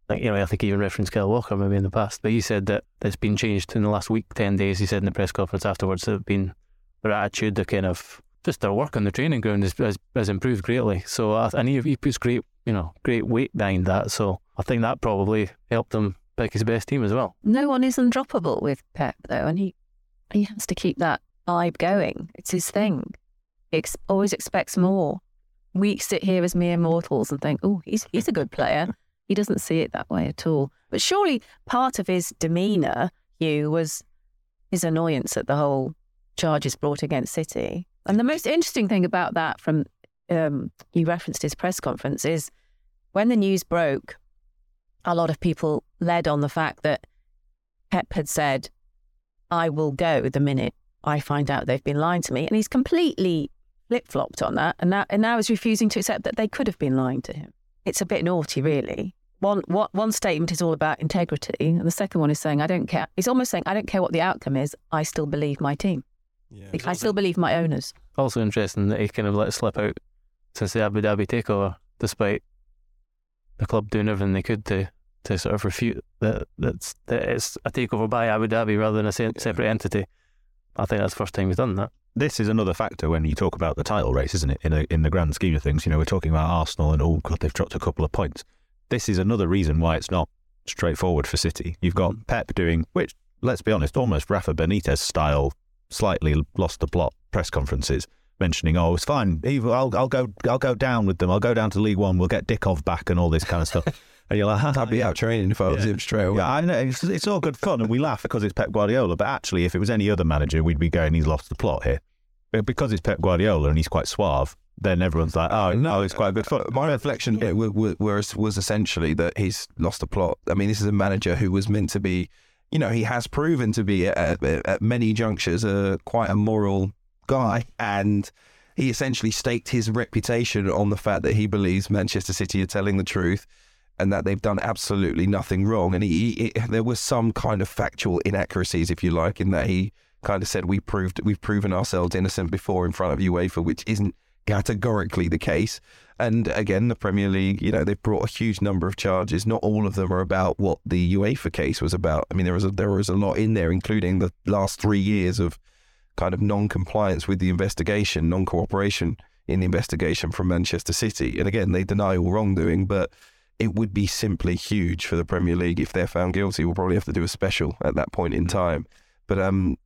like, you know, I think he even referenced Kyle Walker maybe in the past. But he said that it's been changed in the last week, ten days. He said in the press conference afterwards that been their attitude, the kind of just their work on the training ground has, has, has improved greatly. So and he, he puts great, you know, great weight behind that. So I think that probably helped him pick his best team as well. No one is undroppable with Pep though, and he he has to keep that vibe going. It's his thing ex- always expects more. We sit here as mere mortals and think, oh, he's, he's a good player. He doesn't see it that way at all. But surely part of his demeanour, Hugh, was his annoyance at the whole charges brought against City. And the most interesting thing about that, from um, you referenced his press conference, is when the news broke, a lot of people led on the fact that Pep had said, I will go the minute I find out they've been lying to me. And he's completely flip flopped on that, and now and now is refusing to accept that they could have been lying to him. It's a bit naughty, really. One what one statement is all about integrity, and the second one is saying I don't care. He's almost saying I don't care what the outcome is. I still believe my team. Yeah, I still believe my owners. Also interesting that he kind of let it slip out since the Abu Dhabi takeover, despite the club doing everything they could to to sort of refute that that's that it's a takeover by Abu Dhabi rather than a separate entity. I think that's the first time he's done that this is another factor when you talk about the title race, isn't it? In a, in the grand scheme of things, you know, we're talking about Arsenal and oh god, they've dropped a couple of points. This is another reason why it's not straightforward for City. You've got mm. Pep doing, which let's be honest, almost Rafa Benitez style, slightly lost the plot press conferences, mentioning, "Oh, it's fine. I'll, I'll go, I'll go down with them. I'll go down to League One. We'll get Dickov back and all this kind of stuff." And you're like, I'd be out training if I was yeah. him straight away. Yeah, I know. It's, it's all good fun, and we laugh because it's Pep Guardiola. But actually, if it was any other manager, we'd be going, he's lost the plot here But because it's Pep Guardiola and he's quite suave, then everyone's like, oh, no, oh, it's quite a good foot. Uh, my reflection yeah, was was essentially that he's lost the plot. I mean, this is a manager who was meant to be, you know, he has proven to be at, at many junctures a quite a moral guy, and he essentially staked his reputation on the fact that he believes Manchester City are telling the truth and that they've done absolutely nothing wrong. And he, he, there was some kind of factual inaccuracies, if you like, in that he kind of said we proved we've proven ourselves innocent before in front of UEFA, which isn't categorically the case. And again, the Premier League, you know, they've brought a huge number of charges. Not all of them are about what the UEFA case was about. I mean, there was a, there was a lot in there, including the last three years of kind of non-compliance with the investigation, non-cooperation in the investigation from Manchester City. And again, they deny all wrongdoing, but it would be simply huge for the Premier League if they're found guilty. We'll probably have to do a special at that point in time. But um,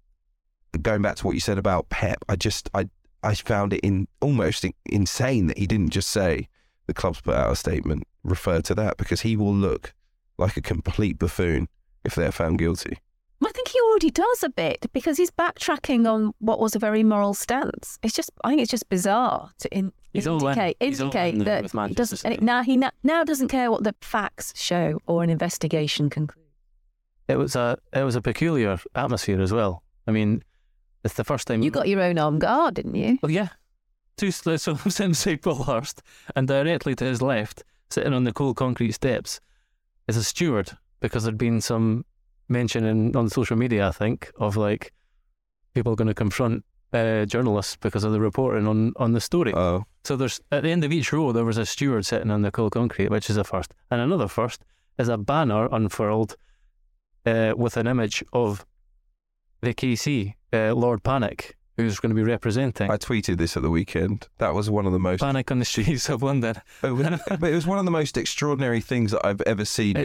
going back to what you said about Pep, I just I I found it in almost insane that he didn't just say the club's put out a statement refer to that because he will look like a complete buffoon if they're found guilty. I think he already does a bit because he's backtracking on what was a very moral stance. It's just, I think it's just bizarre to in, he's indicate, indicate that he doesn't, now he now doesn't care what the facts show or an investigation concludes. It was a it was a peculiar atmosphere as well. I mean, it's the first time you got your own armed guard, didn't you? Oh yeah, two so I'm sitting beside and directly to his left, sitting on the cold concrete steps, is a steward because there'd been some mention in, on social media, I think, of like people going to confront uh, journalists because of the reporting on, on the story. Oh. So there's at the end of each row there was a steward sitting on the cold concrete, which is a first, and another first is a banner unfurled uh, with an image of the KC uh, Lord Pannick, who's going to be representing. I tweeted this at the weekend. That was one of the most panic on the streets of London. but, it was one of the most extraordinary things that I've ever seen.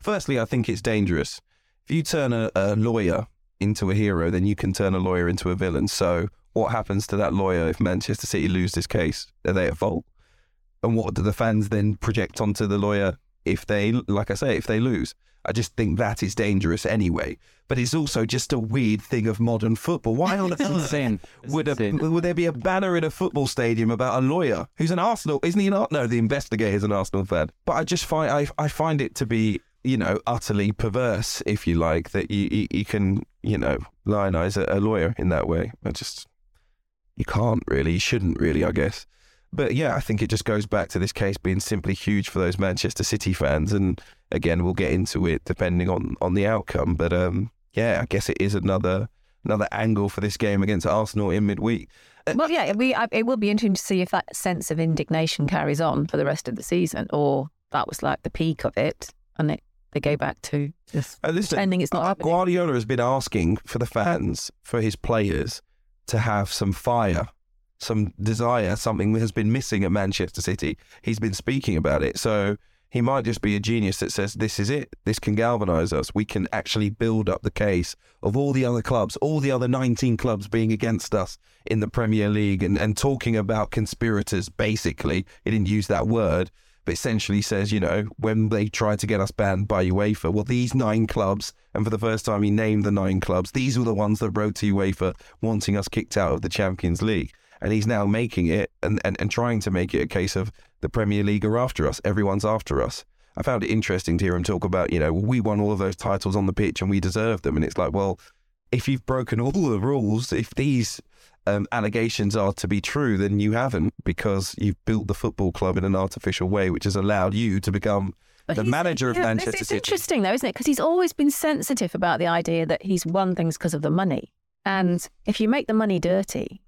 Firstly, I think it's dangerous if you turn a, a lawyer into a hero, then you can turn a lawyer into a villain. So what happens to that lawyer if Manchester City lose this case? Are they at fault? And what do the fans then project onto the lawyer if they, like I say, if they lose? I just think that is dangerous anyway. But it's also just a weird thing of modern football. Why on earth would, a, would there be a banner in a football stadium about a lawyer who's an Arsenal? Isn't he not? No, the investigator is an Arsenal fan. But I just find I, I find it to be you know, utterly perverse, if you like, that you, you, you can, you know, lionize a, a, lawyer in that way. I just, you can't really, you shouldn't really, I guess. But yeah, I think it just goes back to this case being simply huge for those Manchester City fans. And again, we'll get into it depending on, on the outcome. But um, yeah, I guess it is another another angle for this game against Arsenal in midweek. Uh, well, yeah, we, it will be interesting to see if that sense of indignation carries on for the rest of the season, or that was like the peak of it, and it they go back to just uh, listen, pretending it's not uh, happening. Guardiola has been asking for the fans, for his players, to have some fire, some desire, something that has been missing at Manchester City. He's been speaking about it. So he might just be a genius that says, This is it. This can galvanise us. We can actually build up the case of all the other clubs, all the other 19 clubs being against us in the Premier League and, and talking about conspirators, basically. He didn't use that word but essentially says, you know, when they tried to get us banned by UEFA, well, these nine clubs, and for the first time he named the nine clubs, these were the ones that wrote to UEFA wanting us kicked out of the Champions League. And he's now making it and, and, and trying to make it a case of the Premier League are after us. Everyone's after us. I found it interesting to hear him talk about, you know, we won all of those titles on the pitch and we deserve them. And it's like, well, if you've broken all the rules, if these um, allegations are to be true, then you haven't because you've built the football club in an artificial way, which has allowed you to become but the manager of yeah, Manchester it's, City. It's interesting, though, isn't it? Because he's always been sensitive about the idea that he's won things because of the money. And if you make the money dirty,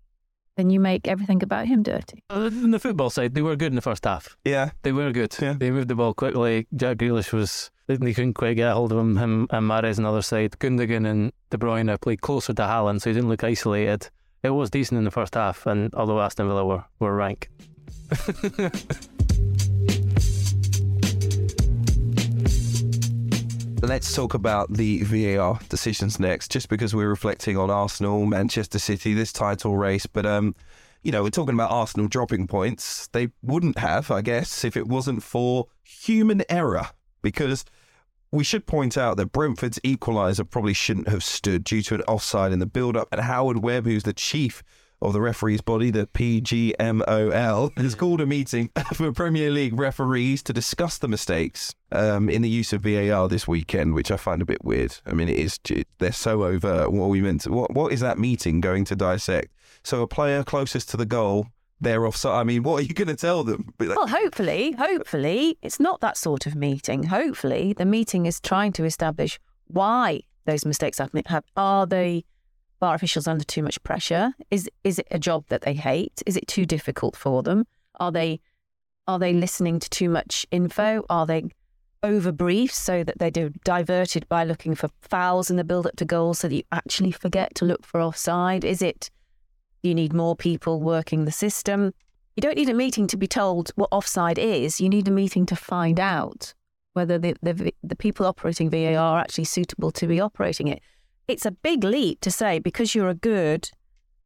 then you make everything about him dirty. On the football side, they were good in the first half. Yeah. They were good. Yeah. They moved the ball quickly. Jack Grealish was, they couldn't quite get a hold of him. Him and Mahrez on the other side. Gundogan and De Bruyne played closer to Haaland, so he didn't look isolated it was decent in the first half, and although Aston Villa were, were rank. Let's talk about the VAR decisions next, just because we're reflecting on Arsenal, Manchester City, this title race. But, um, you know, we're talking about Arsenal dropping points. They wouldn't have, I guess, if it wasn't for human error, because we should point out that Brentford's equaliser probably shouldn't have stood due to an offside in the build up, and Howard Webb, who's the chief of the referees body, the PGMOL, has called a meeting for Premier League referees to discuss the mistakes um, in the use of VAR this weekend, which I find a bit weird. I mean, it is they're so overt. What are we meant to? What what is that meeting going to dissect? So a player closest to the goal. They're offside. I mean, what are you going to tell them? Well, hopefully, hopefully, it's not that sort of meeting. Hopefully, the meeting is trying to establish why those mistakes have. have are they VAR officials under too much pressure? Is is it a job that they hate? Is it too difficult for them? Are they are they listening to too much info? Are they over briefed so that they're diverted by looking for fouls in the build up to goals so that you actually forget to look for offside? Is it you need more people working the system? You don't need a meeting to be told what offside is. You need a meeting to find out whether the, the, the people operating VAR are actually suitable to be operating it. It's a big leap to say because you're a good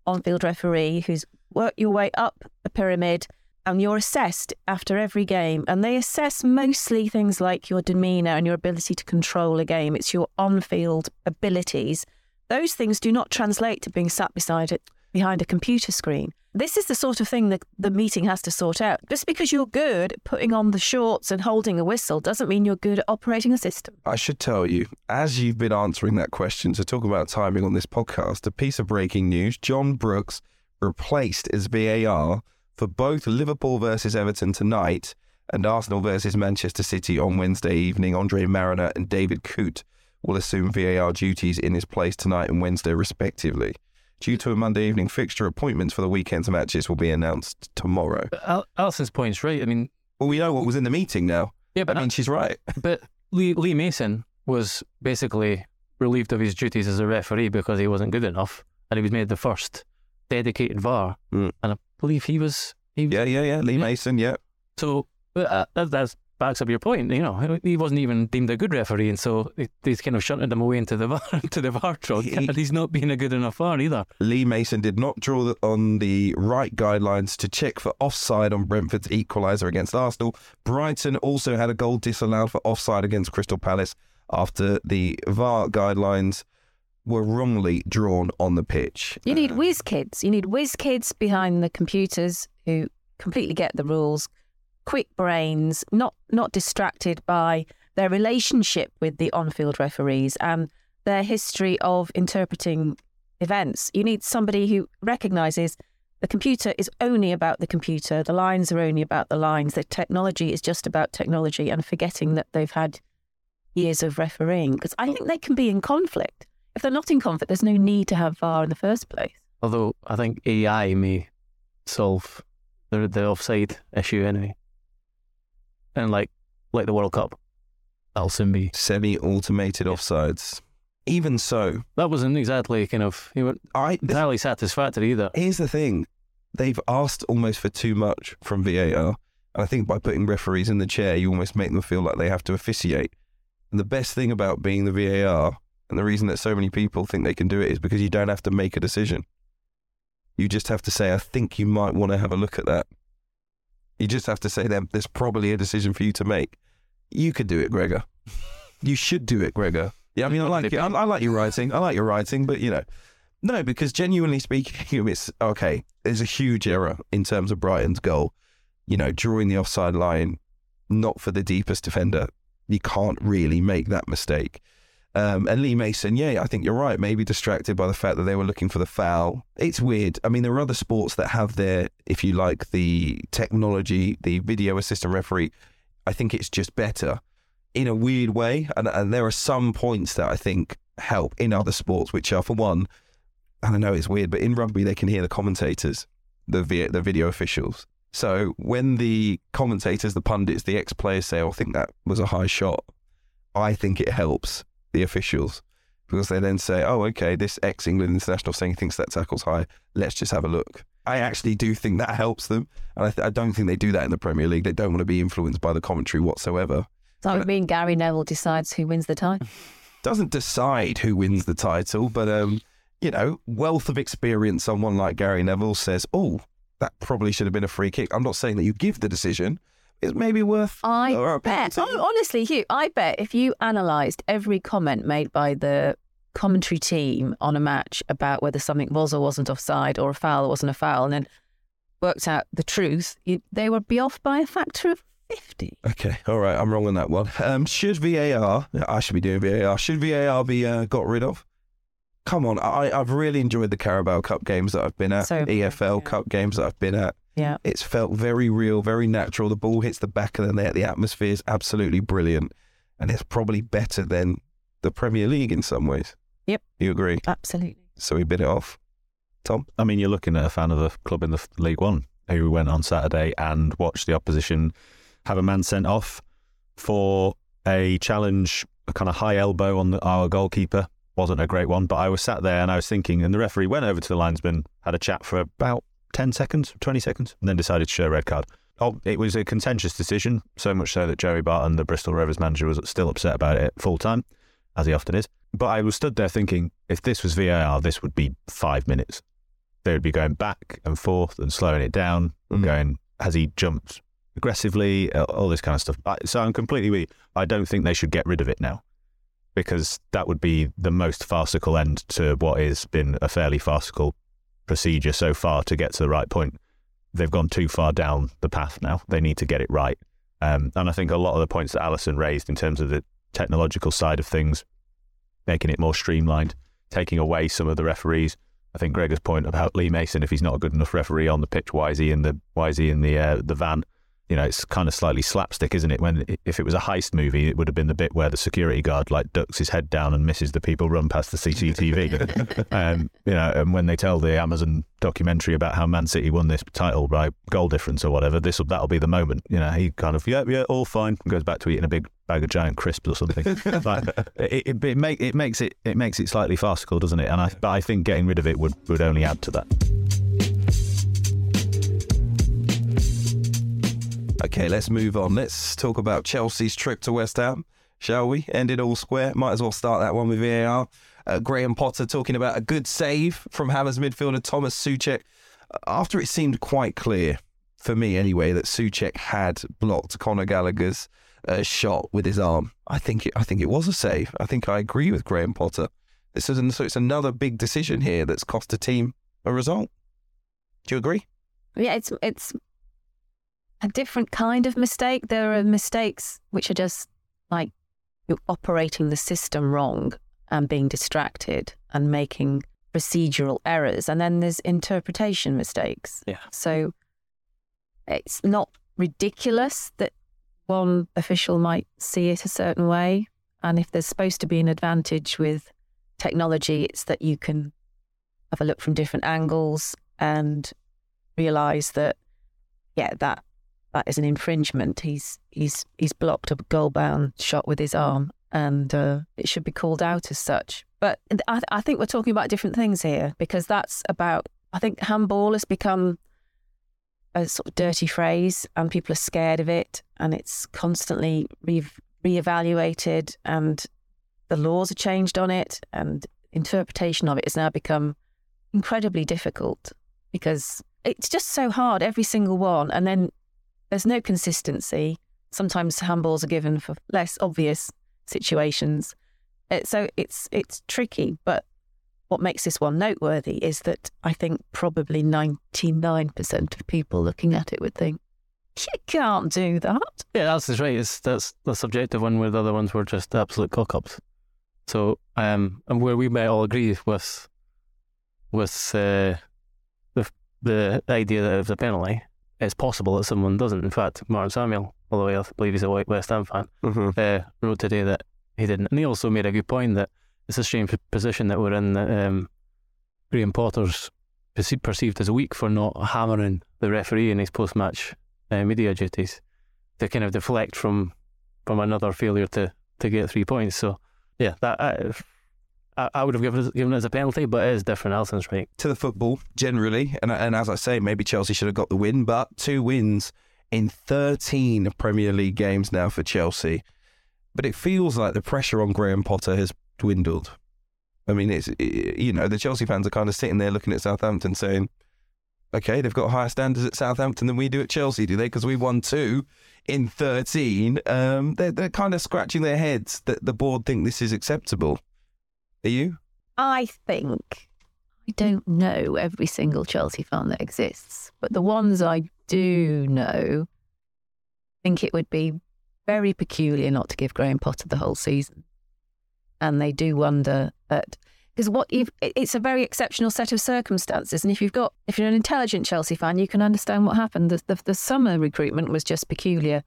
on field referee who's worked your way up a pyramid and you're assessed after every game. And they assess mostly things like your demeanour and your ability to control a game, it's your on field abilities. Those things do not translate to being sat beside it behind a computer screen. This is the sort of thing that the meeting has to sort out. Just because you're good at putting on the shorts and holding a whistle doesn't mean you're good at operating a system. I should tell you, as you've been answering that question to talk about timing on this podcast, a piece of breaking news John Brooks replaced as VAR for both Liverpool versus Everton tonight and Arsenal versus Manchester City on Wednesday evening. Andre Marriner and David Coote will assume VAR duties in his place tonight and Wednesday, respectively. Due to a Monday evening fixture, appointments for the weekend's matches will be announced tomorrow. But Alyson's point's right. I mean, Well, we know what was in the meeting now. yeah, but I mean, she's right. but Lee, Lee Mason was basically relieved of his duties as a referee because he wasn't good enough, and he was made the first dedicated VAR. Mm. And I believe he was. He was Yeah, yeah, yeah. Lee Mason, yeah. So uh, that that's backs up your point. You know, he wasn't even deemed a good referee, and so they, they kind of shunted him away into the VAR, to the VAR truck, He- and he's not being a good enough VAR either. Lee Mason did not draw the, on the right guidelines to check for offside on Brentford's equaliser against Arsenal. Brighton also had a goal disallowed for offside against Crystal Palace after the VAR guidelines were wrongly drawn on the pitch. You need uh, whiz kids. You need whiz kids behind the computers who completely get the rules, quick brains, not not distracted by their relationship with the on-field referees and their history of interpreting events. You need somebody who recognizes the computer is only about the computer, the lines are only about the lines, the technology is just about technology and forgetting that they've had years of refereeing because I think they can be in conflict. If they're not in conflict, there's no need to have VAR in the first place. Although I think AI may solve the the offside issue anyway, and like like the World Cup, that'll soon be. Semi-automated offsides. Even so, That wasn't exactly kind of you know, I entirely satisfactory either. Here's the thing they've asked almost for too much from VAR. And I think by putting referees in the chair, you almost make them feel like they have to officiate. And the best thing about being the VAR, and the reason that so many people think they can do it, is because you don't have to make a decision. You just have to say, I think you might want to have a look at that. You just have to say that there's probably a decision for you to make. You could do it, Gregor. You should do it, Gregor. Yeah, I mean, I like it. I, I like your writing. I like your writing, but you know, no, because genuinely speaking, it's okay. There's a huge error in terms of Brighton's goal. You know, drawing the offside line, not for the deepest defender. You can't really make that mistake. Um, and Lee Mason, yeah, I think you're right. Maybe distracted by the fact that they were looking for the foul. It's weird. I mean, there are other sports that have their, if you like, the technology, the video assistant referee. I think it's just better in a weird way. And, and there are some points that I think help in other sports, which are, for one, and I know it's weird, but in rugby, they can hear the commentators, the, the video officials. So when the commentators, the pundits, the ex players say, oh, I think that was a high shot, I think it helps the officials because they then say, oh, okay, this ex England international saying thinks that tackle's high. Let's just have a look. I actually do think that helps them. And I, th- I don't think they do that in the Premier League. They don't want to be influenced by the commentary whatsoever. That would mean Gary Neville decides who wins the title. Doesn't decide who wins the title, but, um, you know, wealth of experience, someone like Gary Neville says, oh, that probably should have been a free kick. I'm not saying that you give the decision. It's maybe worth. I or a bet. honestly, Hugh, I bet if you analysed every comment made by the commentary team on a match about whether something was or wasn't offside or a foul or wasn't a foul, and then worked out the truth, you, they would be off by a factor of 50. Okay, all right, I'm wrong on that one. Um, should VAR, I should be doing VAR, should VAR be uh, got rid of? Come on, I, I've really enjoyed the Carabao Cup games that I've been at, So- EFL yeah. Cup games that I've been at. Yeah. It's felt very real, very natural. The ball hits the back of the net. The atmosphere is absolutely brilliant. And it's probably better than the Premier League in some ways. Yep. You agree? Absolutely. So we bit it off. Tom? I mean, you're looking at a fan of a club in the League One who went on Saturday and watched the opposition have a man sent off for a challenge, a kind of high elbow on the, our goalkeeper. Wasn't a great one, but I was sat there and I was thinking, and the referee went over to the linesman, had a chat for about 10 seconds, 20 seconds, and then decided to show a red card. Oh, it was a contentious decision, so much so that Joey Barton, the Bristol Rovers manager, was still upset about it full time, as he often is. But I was stood there thinking, if this was VAR, this would be five minutes. They would be going back and forth and slowing it down, Mm. going, has he jumped aggressively, uh, all this kind of stuff. So I'm completely with you. I don't think they should get rid of it now because that would be the most farcical end to what has been a fairly farcical procedure so far to get to the right point. They've gone too far down the path now. They need to get it right. Um, and I think a lot of the points that Alyson raised in terms of the technological side of things, making it more streamlined, taking away some of the referees. I think Gregor's point about Lee Mason, if he's not a good enough referee on the pitch, why is he in the why is he in the uh, the van? You know, it's kind of slightly slapstick, isn't it? When if it was a heist movie, it would have been the bit where the security guard like ducks his head down and misses the people run past the CCTV. um, you know, and when they tell the Amazon documentary about how Man City won this title by goal difference or whatever, this that'll be the moment. You know, he kind of yeah yeah all fine and goes back to eating a big bag of giant crisps or something. like, it, it, it, make, it makes it it makes it slightly farcical, doesn't it? And I but I think getting rid of it would would only add to that. Okay, let's move on. Let's talk about Chelsea's trip to West Ham, shall we? Ended all square. Might as well start that one with VAR. Uh, Graham Potter talking about a good save from Hammer's midfielder Tomas Soucek after it seemed quite clear, for me anyway, that Suchek had blocked Conor Gallagher's uh, shot with his arm. I think it, I think it was a save. I think I agree with Graham Potter. This is an, so it's another big decision here that's cost a team a result. Do you agree? Yeah, it's it's a different kind of mistake. There are mistakes which are just like you're operating the system wrong and being distracted and making procedural errors. And then there's interpretation mistakes. Yeah. So it's not ridiculous that one official might see it a certain way. And if there's supposed to be an advantage with technology, it's that you can have a look from different angles and realize that, yeah, that that is an infringement. He's he's he's blocked a goal bound shot with his arm, and uh, it should be called out as such. But I, I think we're talking about different things here because that's about. I think handball has become a sort of dirty phrase, and people are scared of it, and it's constantly re reevaluated, and the laws are changed on it, and interpretation of it has now become incredibly difficult because it's just so hard every single one, and then there's no consistency. Sometimes handballs are given for less obvious situations, so it's it's tricky. But what makes this one noteworthy is that I think probably 99% of people looking at it would think, you can't do that. Yeah, that's right. It's that's the subjective one where the other ones were just absolute cock ups. So, um, and where we might all agree with with uh, the the idea that if it's a penalty, it's possible that someone doesn't. In fact, Martin Samuel, although I believe he's a white West Ham fan, Mm-hmm. uh, wrote today that he didn't. And he also made a good point that it's a strange position that we're in. That um, Graham Potter's perce- perceived as weak for not hammering the referee in his post-match uh, media duties to kind of deflect from from another failure to to get three points. So yeah, that I, I, would have given it, given it as a penalty, but it is different. Alyson's right. to the football generally, and and as I say, maybe Chelsea should have got the win, but two wins in 13 Premier League games now for Chelsea. But it feels like the pressure on Graham Potter has dwindled. I mean, it's you know the Chelsea fans are kind of sitting there looking at Southampton saying, "Okay, they've got higher standards at Southampton than we do at Chelsea, do they? Because we won two in 13." Um, they're they're kind of scratching their heads that the board think this is acceptable. Are you? I think. I don't know every single Chelsea fan that exists, but the ones I do know think it would be very peculiar not to give Graham Potter the whole season. And they do wonder at because what you've it's a very exceptional set of circumstances. And if you've got if you're an intelligent chelsea fan you can understand what happened. The, the, the summer recruitment was just peculiar.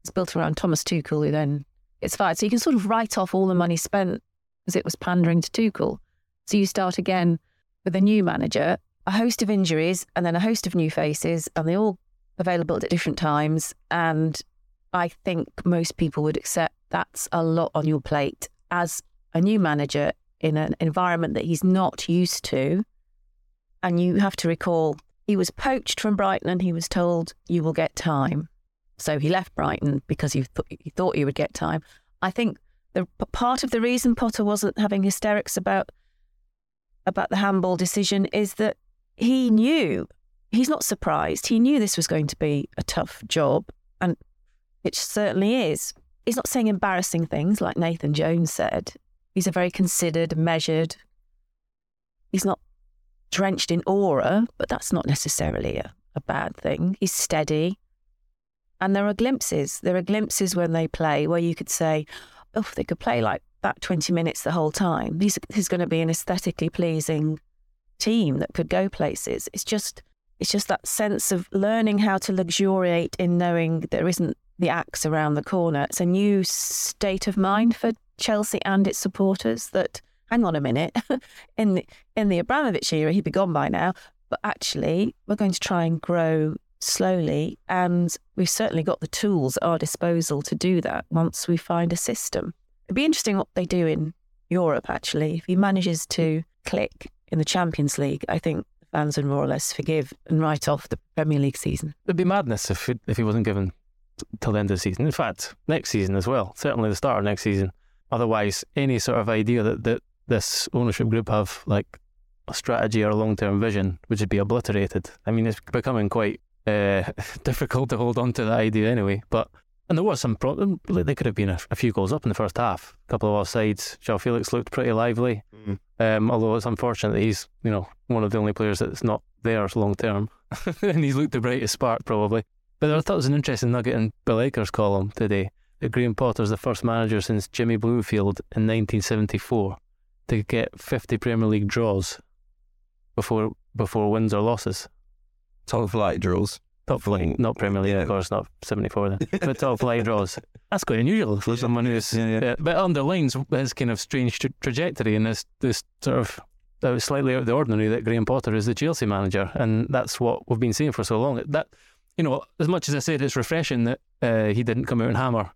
It's built around thomas tuchel who then gets fired. So you can sort of write off all the money spent as it was pandering to tuchel so you start again with a new manager a host of injuries and then a host of new faces and they're all available at different times and i think most people would accept that's a lot on your plate as a new manager in an environment that he's not used to. And you have to recall he was poached from Brighton and he was told, you will get time. So he left Brighton because he, th- he thought he would get time. I think the part of the reason Potter wasn't having hysterics about about the handball decision is that he knew he's not surprised. He knew this was going to be a tough job, and it certainly is. He's not saying embarrassing things like Nathan Jones said. He's a very considered, measured. He's not drenched in aura, but that's not necessarily a, a bad thing. He's steady. And there are glimpses. There are glimpses when they play where you could say, oh, they could play like that 20 minutes the whole time. This is going to be an aesthetically pleasing team that could go places. It's just it's just that sense of learning how to luxuriate in knowing there isn't the axe around the corner. It's a new state of mind for Chelsea and its supporters that hang on a minute, in the, in the Abramovich era, he'd be gone by now. But actually, we're going to try and grow slowly, and we've certainly got the tools at our disposal to do that once we find a system. It'd be interesting what they do in Europe. Actually, if he manages to hmm. click in the Champions League, I think fans would more or less forgive and write off the Premier League season. It'd be madness if it, if he wasn't given till the end of the season. In fact, next season as well. Certainly the start of next season. Otherwise, any sort of idea that, that this ownership group have like a strategy or a long term vision would just be obliterated. I mean, it's becoming quite uh, difficult to hold on to that idea anyway. But and there was some problem. They could have been a, a, few goals up in the first half. A couple of offsides. Joao Felix looked pretty lively. Mm. Um, although it's unfortunate that he's you know one of the only players that's not there long term, and he's looked the brightest spark probably. But I thought it was an interesting nugget in Bill Edgar's column today That Graham Potter's the first manager since Jimmy Bloomfield in 1974 to get 50 Premier League draws before before wins or losses. Top flight draws. Top flight, not Premier League, yeah. of course, not 74 then. but top flight draws. That's quite unusual for someone who's. Yeah, yeah. but underlines his kind of strange tra- trajectory and this, this sort of that was slightly out of the ordinary that Graham Potter is the Chelsea manager, and that's what we've been seeing for so long. That you know, as much as I said, it's refreshing that uh, he didn't come out and hammer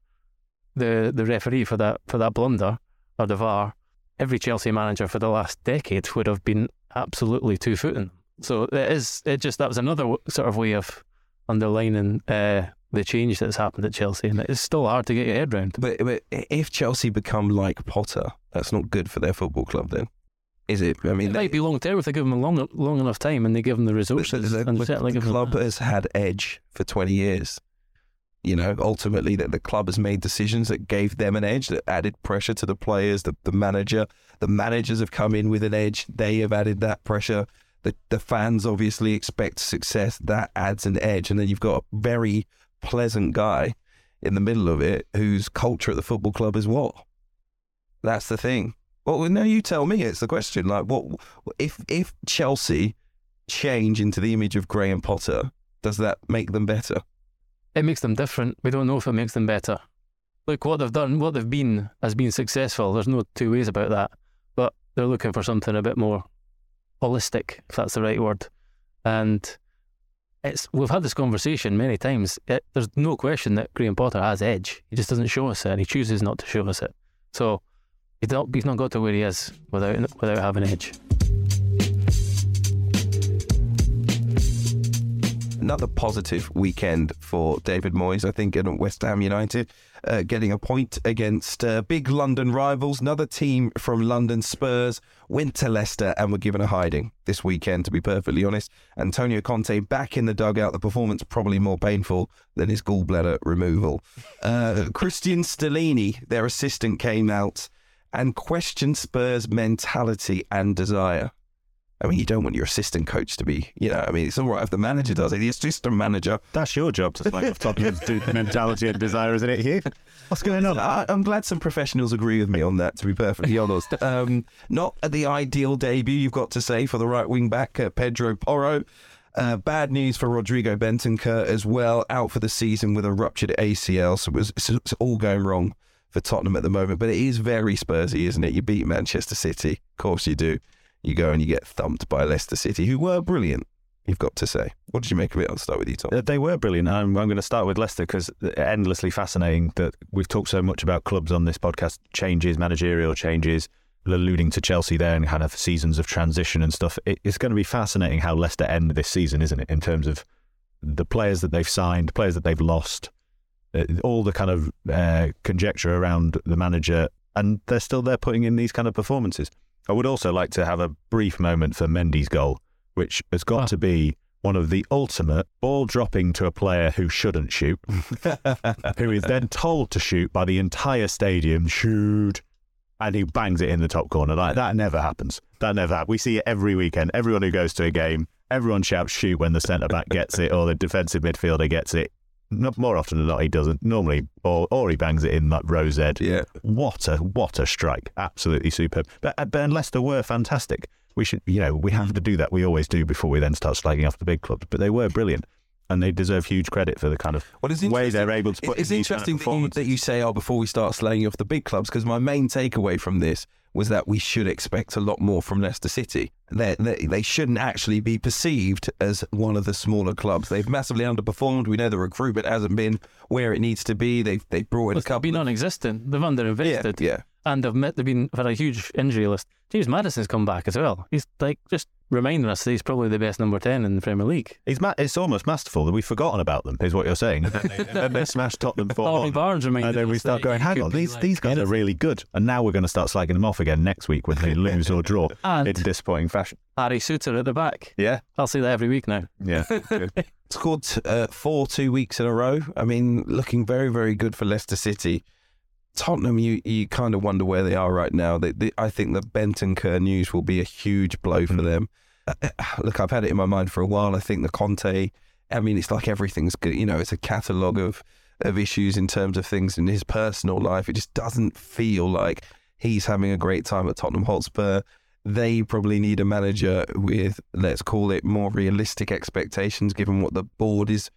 the the referee for that for that blunder or the VAR, every Chelsea manager for the last decade would have been absolutely two footing. So it is it just that was another sort of way of underlining uh, the change that's happened at Chelsea, and it's still hard to get your head around. But, but if Chelsea become like Potter, that's not good for their football club. Then is it? I mean, it they, might be long term if they give them a long long enough time and they give them the resources. The, the, the club has had edge for twenty years you know, ultimately that the club has made decisions that gave them an edge, that added pressure to the players, the, the manager. The managers have come in with an edge. They have added that pressure. The, the fans obviously expect success. That adds an edge. And then you've got a very pleasant guy in the middle of it whose culture at the football club is what? That's the thing. Well, no, you tell me. It's the question. Like, what if if Chelsea change into the image of Graham Potter? Does that make them better? it makes them different. We don't know if it makes them better. Look, what they've done, what they've been, has been successful. There's no two ways about that. But they're looking for something a bit more holistic, if that's the right word. And it's we've had this conversation many times. It, there's no question that Graham Potter has edge. He just doesn't show us it, and he chooses not to show us it. So he's not, he's not got to where he is without without having edge. another positive weekend for David Moyes, I think, at West Ham United, uh, getting a point against uh, big London rivals. Another team from London, Spurs, went to Leicester and were given a hiding this weekend, to be perfectly honest. Antonio Conte back in the dugout, the performance probably more painful than his gallbladder removal. Uh, Cristian Stellini, their assistant, came out and questioned Spurs' mentality and desire. I mean, you don't want your assistant coach to be, you know, I mean, it's all right if the manager does it. The assistant manager. That's your job to slag off Tottenham's mentality and desire, isn't it, Hugh? What's going on? I, I'm glad some professionals agree with me on that, to be perfectly honest. Um, not the ideal debut, you've got to say, for the right wing back, uh, Pedro Porro. Uh, bad news for Rodrigo Bentancur as well, out for the season with a ruptured ACL. So it was, it's, it's all going wrong for Tottenham at the moment. But it is very Spursy, isn't it? You beat Manchester City. Of course you do. You go and you get thumped by Leicester City, who were brilliant, you've got to say. What did you make of it? I'll start with you, Tom. Uh, They were brilliant. I'm, I'm going to start with Leicester because endlessly fascinating that we've talked so much about clubs on this podcast changes, managerial changes, alluding to Chelsea there and kind of seasons of transition and stuff. It, it's going to be fascinating how Leicester end this season, isn't it? In terms of the players that they've signed, players that they've lost, uh, all the kind of uh, conjecture around the manager, and they're still there putting in these kind of performances. I would also like to have a brief moment for Mendy's goal, which has got Ah. to be one of the ultimate ball dropping to a player who shouldn't shoot, who is then told to shoot by the entire stadium, shoot, and he bangs it in the top corner. Like that never happens. That never happens. We see it every weekend. Everyone who goes to a game, everyone shouts shoot when the centre back gets it or the defensive midfielder gets it. Not more often than not, he doesn't. Normally, or or he bangs it in like rose ed. Yeah. What a what a strike! Absolutely superb. But uh, but and Leicester were fantastic. We should, you know, we have to do that. We always do before we then start slagging off the big clubs. But they were brilliant, and they deserve huge credit for the kind of Well, it's way they're able to put. It's in these kind of interesting that, you, that you say, oh, before we start slaying off the big clubs, because my main takeaway from this was that we should expect a lot more from Leicester City. They, they, shouldn't actually be perceived as one of the smaller clubs. They've massively underperformed. We know the recruitment hasn't been where it needs to be. They've they've brought in a It's couple. been non-existent. They've underinvested. yeah, yeah. And they've, met, they've been had a huge injury list. James Maddison's come back as well. He's like just reminding us that he's probably the best number ten in the Premier League. It's, ma- it's almost masterful that we've forgotten about them, is what you're saying. And then they, and then they smashed Tottenham 4 Harvey Barnes reminded And then we start going, hang on, these, like these guys are really good. And now we're going to start slagging them off again next week when they lose or draw And- in disappointing fashion. Harry Souttar at the back. Yeah, I'll see that every week now. yeah. scored uh, four two weeks in a row. I mean, looking very very good for Leicester City. Tottenham, you, you kind of wonder where they are right now. They, they, I think the Bentancur news will be a huge blow for them. Uh, uh, look, I've had it in my mind for a while. I think the Conte, I mean, it's like everything's good. You know, it's a catalogue of, of issues in terms of things in his personal life. It just doesn't feel like he's having a great time at Tottenham Hotspur. They probably need a manager with, let's call it, more realistic expectations, given what the board is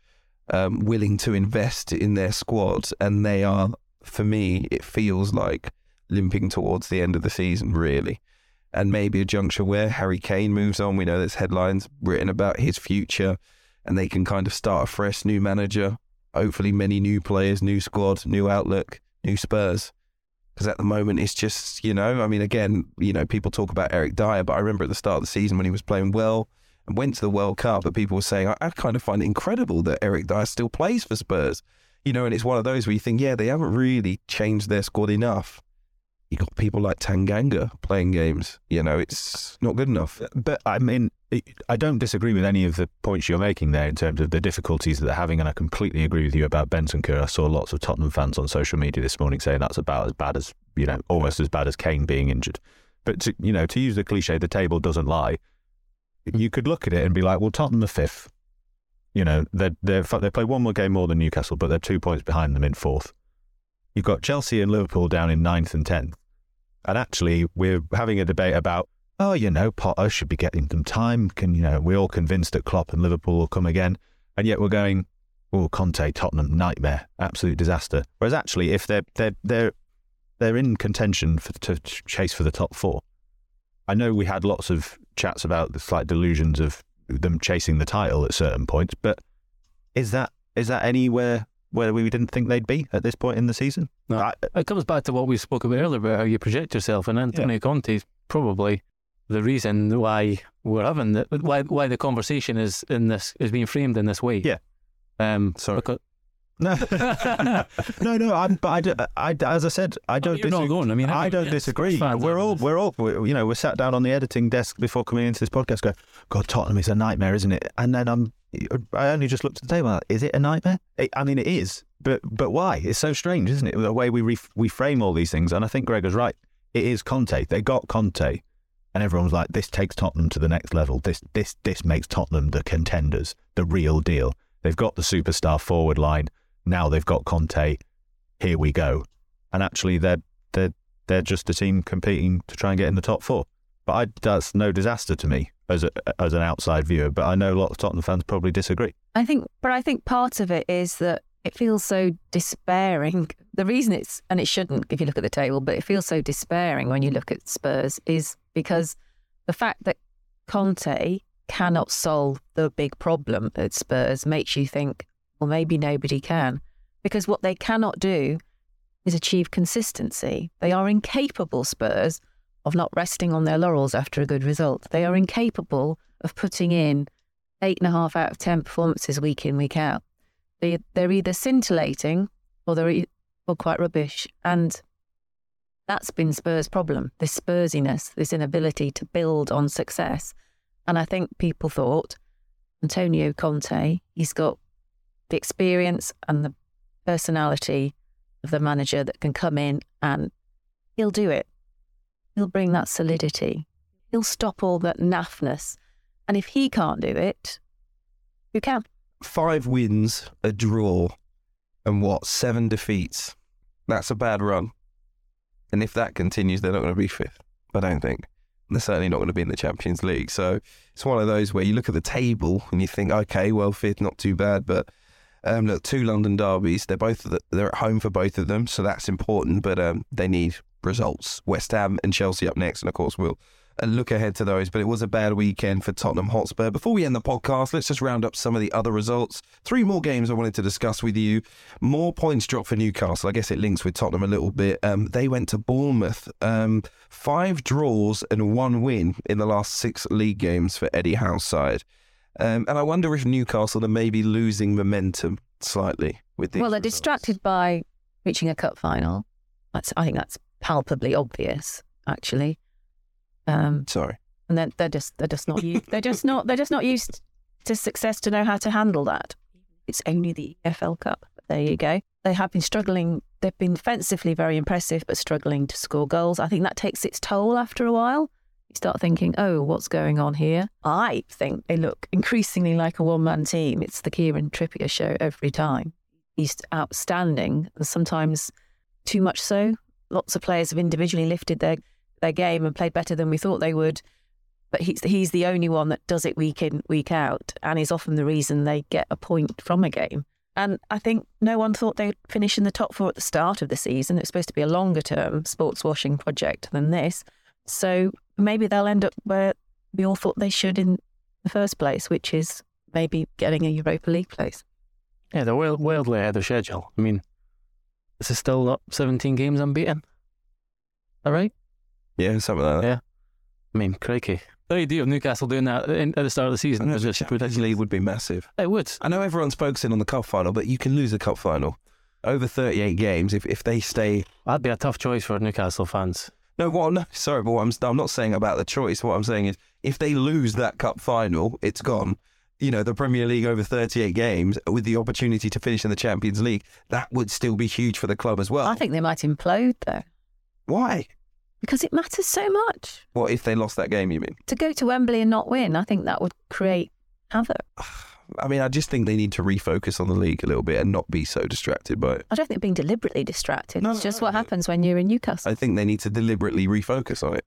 um, willing to invest in their squad. And they are, for me, it feels like limping towards the end of the season, really. And maybe a juncture where Harry Kane moves on. We know there's headlines written about his future, and they can kind of start a fresh new manager. Hopefully, many new players, new squad, new outlook, new Spurs. Because at the moment, it's just, you know, I mean, again, you know, people talk about Eric Dier, but I remember at the start of the season when he was playing well and went to the World Cup, but people were saying, I, I kind of find it incredible that Eric Dier still plays for Spurs. You know, and it's one of those where you think, yeah, they haven't really changed their squad enough. You got people like Tanganga playing games. You know, it's not good enough. Uh, but I mean, I don't disagree with any of the points you're making there in terms of the difficulties that they're having, and I completely agree with you about Bentancur. I saw lots of Tottenham fans on social media this morning saying that's about as bad as you know, almost as bad as Kane being injured. But to, you know, to use the cliche, the table doesn't lie. Hmm. You could look at it and be like, well, Tottenham are fifth. You know, they they they play one more game more than Newcastle, but they're two points behind them in fourth. You've got Chelsea and Liverpool down in ninth and tenth. And actually, we're having a debate about, oh, you know, Potter should be getting them time. Can you know, we're all convinced that Klopp and Liverpool will come again, and yet we're going, oh, Conte, Tottenham, nightmare, absolute disaster. Whereas actually, if they're they're they're they're in contention for, to chase for the top four. I know we had lots of chats about the slight delusions of them chasing the title at certain points, but is that is that anywhere where we didn't think they'd be at this point in the season? No. I- It comes back to what we spoke about earlier about how you project yourself, and Antonio Conte is probably the reason why we're having the, why why the conversation is in this is being framed in this way. Yeah. Um. Sorry. because- No, no, no. I'm, but I, do- I, as I said, I don't. you're not disagree- alone. I mean, I every- don't yes, disagree. We're all, we're all, we're, you know, we're sat down on the editing desk before coming into this podcast. Go, God, Tottenham is a nightmare, isn't it? And then I'm, I only just looked at the table. Is it a nightmare? It, I mean, it is. But, but why? It's so strange, isn't it? The way we ref, we frame all these things, and I think Greg is right. it is Conte. They got Conte, and everyone's like, "This takes Tottenham to the next level. This this this makes Tottenham the contenders, the real deal." They've got the superstar forward line. Now they've got Conte. Here we go. And actually, they're they're they're just a team competing to try and get in the top four. But I, that's no disaster to me as a, as an outside viewer. But I know a lot of Tottenham fans probably disagree. I think, but I think part of it is that it feels so despairing. The reason it's, and it shouldn't if you look at the table, but it feels so despairing when you look at Spurs is because the fact that Conte cannot solve the big problem at Spurs makes you think, well, maybe nobody can. Because what they cannot do is achieve consistency. They are incapable, Spurs, of not resting on their laurels after a good result. They are incapable of putting in eight and a half out of 10 performances week in, week out. They, they're either scintillating or they're or quite rubbish. And that's been Spurs' problem this Spursiness, this inability to build on success. And I think people thought Antonio Conte, he's got the experience and the personality of the manager that can come in and he'll do it. He'll bring that solidity. He'll stop all that naffness. And if he can't do it, who can? Five wins, a draw, and what, seven defeats. That's a bad run. And if that continues, they're not going to be fifth, I don't think. They're certainly not going to be in the Champions League. So it's one of those where you look at the table and you think, okay, well, fifth, not too bad. But um, look, two London derbies. They're both they're at home for both of them, so that's important. But um, they need results. West Ham and Chelsea up next, and of course we'll uh, look ahead to those. But it was a bad weekend for Tottenham Hotspur. Before we end the podcast, let's just round up some of the other results. Three more games I wanted to discuss with you. More points dropped for Newcastle. I guess it links with Tottenham a little bit. Um, they went to Bournemouth. Um, five draws and one win in the last six league games for Eddie Howe's side. Um, and I wonder if Newcastle are maybe losing momentum slightly with these. Well, they're results. distracted by reaching a cup final. That's I think that's palpably obvious, actually. Um, Sorry. and they're, they're just they're just not used, they're just not they're just not used to success to know how to handle that. It's only the EFL Cup. But there you go. They have been struggling. They've been defensively very impressive, but struggling to score goals. I think that takes its toll after a while. You start thinking, oh, what's going on here? I think they look increasingly like a one man team. It's the Kieran Trippier show every time. He's outstanding, and sometimes too much so. Lots of players have individually lifted their, their game and played better than we thought they would. But he's, he's the only one that does it week in, week out, and is often the reason they get a point from a game. And I think no one thought they'd finish in the top four at the start of the season. It's supposed to be a longer term sports washing project than this. So maybe they'll end up where we all thought they should in the first place, which is maybe getting a Europa League place. Yeah, they're wild, wildly ahead of schedule. I mean, this is still not 17 games unbeaten. All right? Yeah, something like that. Yeah. I mean, crikey. The idea of Newcastle doing that in, at the start of the season is just Champions ridiculous. League would be massive. It would. I know everyone's focusing on the cup final, but you can lose a cup final over 38 games if, if they stay. That'd be a tough choice for Newcastle fans. No, what? No, sorry, but what I'm I'm not saying about the choice. What I'm saying is if they lose that cup final, it's gone. You know, the Premier League over 38 games with the opportunity to finish in the Champions League, that would still be huge for the club as well. I think they might implode though, Why? because it matters so much. What if they lost that game? You mean? To go to Wembley and not win, I think that would create havoc. I mean, I just think they need to refocus on the league a little bit and not be so distracted by it. I don't think being deliberately distracted. No, it's no, just no, what no. happens when you're in Newcastle. I think they need to deliberately refocus on it.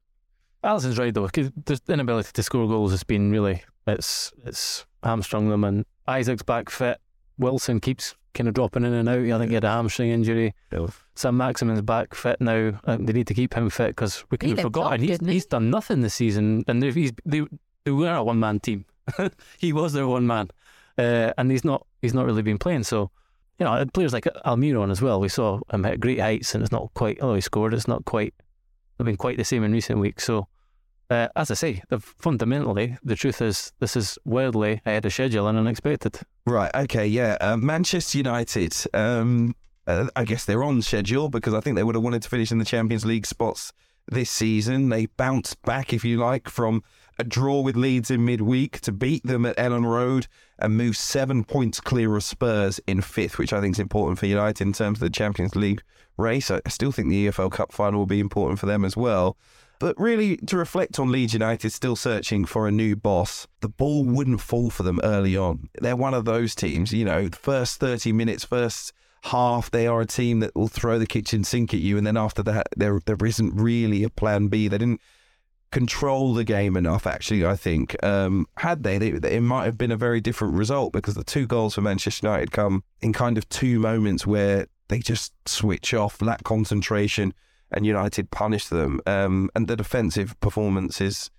Alyson's right though, because the inability to score goals has been really it's it's hamstrung them. And Isak's back fit. Wilson keeps kind of dropping in and out. I think he had a hamstring injury. Saint-Maximin's back fit now. Uh, they need to keep him fit because we He could have looked forgotten up, he's, didn't he? he's done nothing this season, and he's they, they were a one man team. he was their one man, uh, and he's not he's not really been playing. So you know, players like Almiron as well. We saw him hit great heights, and it's not quite. Although he scored, it's not quite. Not been quite the same in recent weeks. So. Uh, as I say, the, fundamentally, the truth is this is wildly ahead of schedule and unexpected. Right. Okay. Yeah. Uh, Manchester United. Um, uh, I guess they're on schedule because I think they would have wanted to finish in the Champions League spots this season. They bounced back, if you like, from a draw with Leeds in midweek to beat them at Elland Road and move seven points clear of Spurs in fifth, which I think is important for United in terms of the Champions League race. I still think the EFL Cup final will be important for them as well. But really, to reflect on Leeds United still searching for a new boss, the ball wouldn't fall for them early on. They're one of those teams, you know, first 30 minutes, first half, they are a team that will throw the kitchen sink at you. And then after that, there there isn't really a plan B. They didn't control the game enough, actually, I think. Um, had they, they, it might have been a very different result because the two goals for Manchester United come in kind of two moments where they just switch off, lack concentration, and United punish them. Um, and the defensive performances,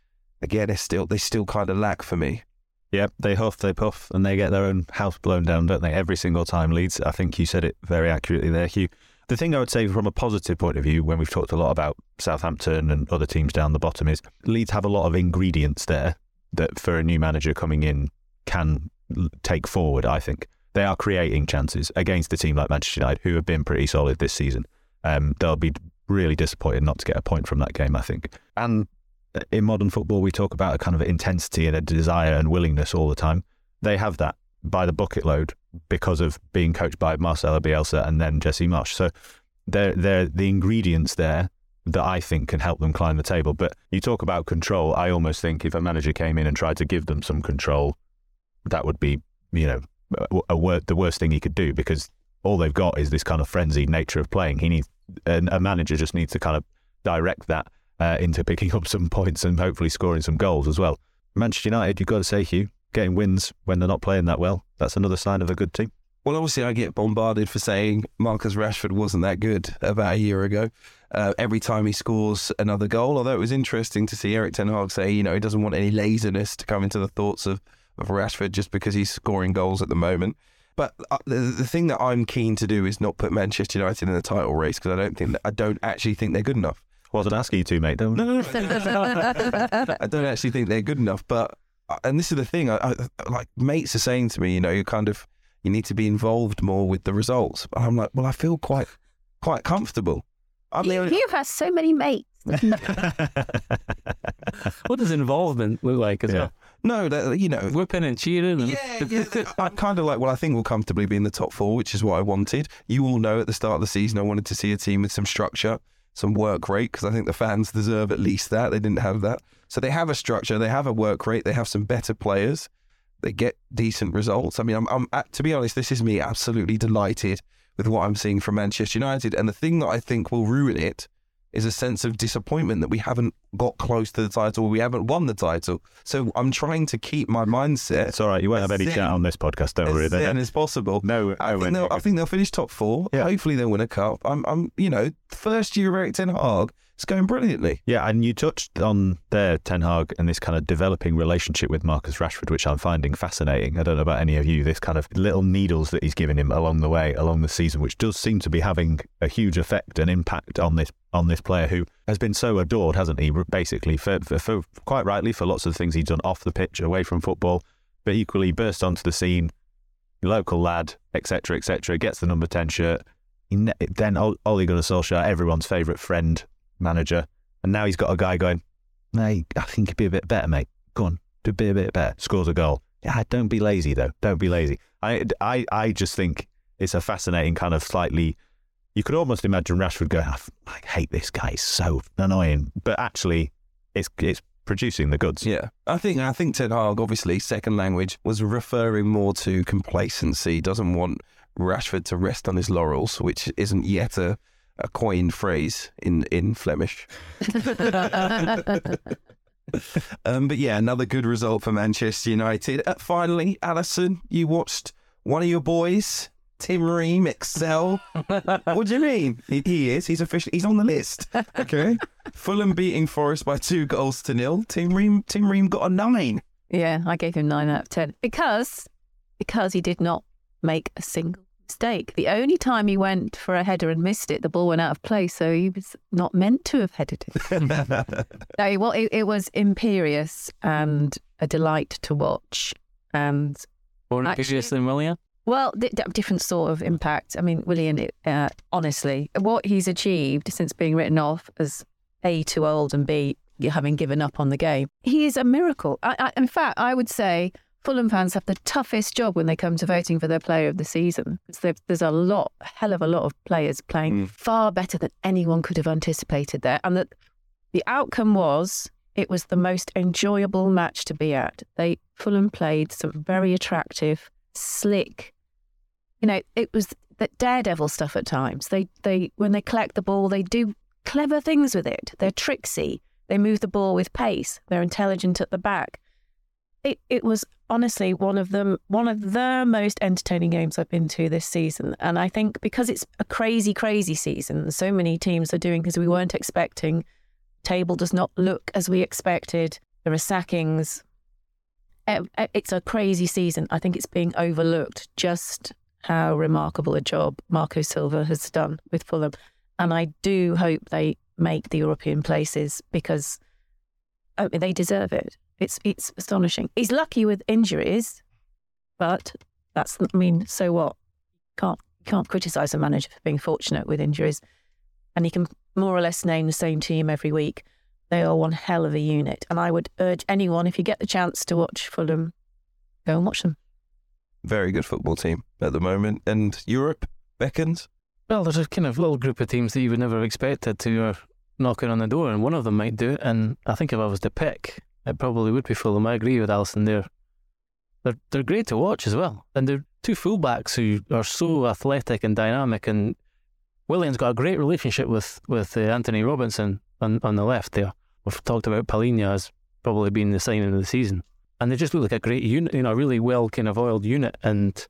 again, they still they still kind of lack for me. Yep, they huff, they puff, and they get their own house blown down, don't they? Every single time. Leeds, I think you said it very accurately there, Hugh. The thing I would say from a positive point of view, when we've talked a lot about Southampton and other teams down the bottom, is Leeds have a lot of ingredients there that for a new manager coming in can take forward, I think. They are creating chances against a team like Manchester United, who have been pretty solid this season. Um, they'll be really disappointed not to get a point from that game, I think. And in modern football, we talk about a kind of intensity and a desire and willingness all the time. They have that by the bucket load because of being coached by Marcelo Bielsa and then Jesse Marsch. So they're, they're the ingredients there that I think can help them climb the table. But you talk about control. I almost think if a manager came in and tried to give them some control, that would be, you know, a, a the worst thing he could do because all they've got is this kind of frenzied nature of playing. He needs a manager just needs to kind of direct that uh, into picking up some points and hopefully scoring some goals as well. Manchester United, you've got to say, Hugh, getting wins when they're not playing that well, that's another sign of a good team. Well, obviously, I get bombarded for saying Marcus Rashford wasn't that good about a year ago. Uh, every time he scores another goal, although it was interesting to see Erik Ten Hag say, you know, he doesn't want any laziness to come into the thoughts of, of Rashford just because he's scoring goals at the moment. But uh, the, the thing that I'm keen to do is not put Manchester United in the title race because I don't think that, I don't actually think they're good enough. Wasn't asking you to, mate. Don't. No, no, no. I don't actually think they're good enough. But and this is the thing. I, I, like mates are saying to me, you know, you kind of you need to be involved more with the results. But I'm like, well, I feel quite quite comfortable. I'm you, only... you have so many mates. what does involvement look like as yeah. well? No, that, you know, whipping and cheering. And... Yeah, yeah. I kind of like. Well, I think we'll comfortably be in the top four, which is what I wanted. You all know at the start of the season, I wanted to see a team with some structure, some work rate, because I think the fans deserve at least that. They didn't have that, so they have a structure, they have a work rate, they have some better players, they get decent results. I mean, I'm, I'm uh, to be honest, this is me absolutely delighted with what I'm seeing from Manchester United, and the thing that I think will ruin it is a sense of disappointment that we haven't got close to the title, we haven't won the title. So I'm trying to keep my mindset. It's all right. You won't have any chat on this podcast, don't worry. As as possible. No, I, think they'll, I think they'll finish top four. Yeah. Hopefully they'll win a cup. I'm, I'm, you know, first year Erik Ten Hag it's going brilliantly. Yeah, and you touched on there, Ten Hag, and this kind of developing relationship with Marcus Rashford, which I'm finding fascinating. I don't know about any of you, this kind of little needles that he's given him along the way, along the season, which does seem to be having a huge effect and impact on this on this player who has been so adored, hasn't he? Basically, for, for, for quite rightly, for lots of things he's done off the pitch, away from football, but equally burst onto the scene, local lad, etc., etc., gets the number 10 shirt. Then Ole Gunnar Solskjaer, everyone's favourite friend, manager, and now he's got a guy going, "Hey, I think he'd be a bit better, mate. Go on, do be a bit better." Scores a goal. Yeah, don't be lazy though. Don't be lazy. I, I, I just think it's a fascinating kind of slightly. You could almost imagine Rashford going, "I hate this guy. He's so annoying," but actually, it's it's producing the goods. Yeah, I think I think Ten Hag, obviously, second language was referring more to complacency. Doesn't want Rashford to rest on his laurels, which isn't yet a a coined phrase in in Flemish. um, but yeah, another good result for Manchester United. Uh, finally, Alyson, you watched one of your boys, Tim Ream, excel. what do you mean? He, he, is. He's officially. He's on the list. Okay. Fulham beating Forest by two goals to nil. Tim Ream. Tim Ream got a nine. Yeah, I gave him nine out of ten because because he did not make a single mistake. The only time he went for a header and missed it, the ball went out of play, so he was not meant to have headed it. no, well, it, it, was imperious and a delight to watch. And more imperious than Willian. Well, d- different sort of impact. I mean, Willian, uh, honestly, what he's achieved since being written off as A, too old, and B, having given up on the game. He is a miracle. I, I, in fact, I would say Fulham fans have the toughest job when they come to voting for their player of the season. There's a lot, a hell of a lot of players playing mm. far better than anyone could have anticipated there. And that the outcome was it was the most enjoyable match to be at. They Fulham played some very attractive, slick, you know, it was that daredevil stuff at times. They they when they collect the ball, they do clever things with it. They're tricksy. They move the ball with pace. They're intelligent at the back. It it was honestly one of them one of the most entertaining games I've been to this season. And I think because it's a crazy, crazy season, so many teams are doing because we weren't expecting. Table does not look as we expected. There are sackings. It's a crazy season. I think it's being overlooked just how remarkable a job Marco Silva has done with Fulham. And I do hope they make the European places because I mean, they deserve it. It's it's astonishing. He's lucky with injuries, but that's I mean, so what? Can't can't criticise a manager for being fortunate with injuries, and he can more or less name the same team every week. They are one hell of a unit, and I would urge anyone if you get the chance to watch Fulham, go and watch them. Very good football team at the moment, and Europe beckons. Well, there's a kind of little group of teams that you would never have expected to are knocking on the door, and one of them might do it. And I think if I was to pick, it probably would be Fulham. I agree with Alyson there. They're they're great to watch as well, and they're two fullbacks who are so athletic and dynamic. And Willian's got a great relationship with with uh, Antonee Robinson on on the left there. We've talked about Palhinha as probably being the signing of the season, and they just look like a great unit. You know, a really well kind of oiled unit, and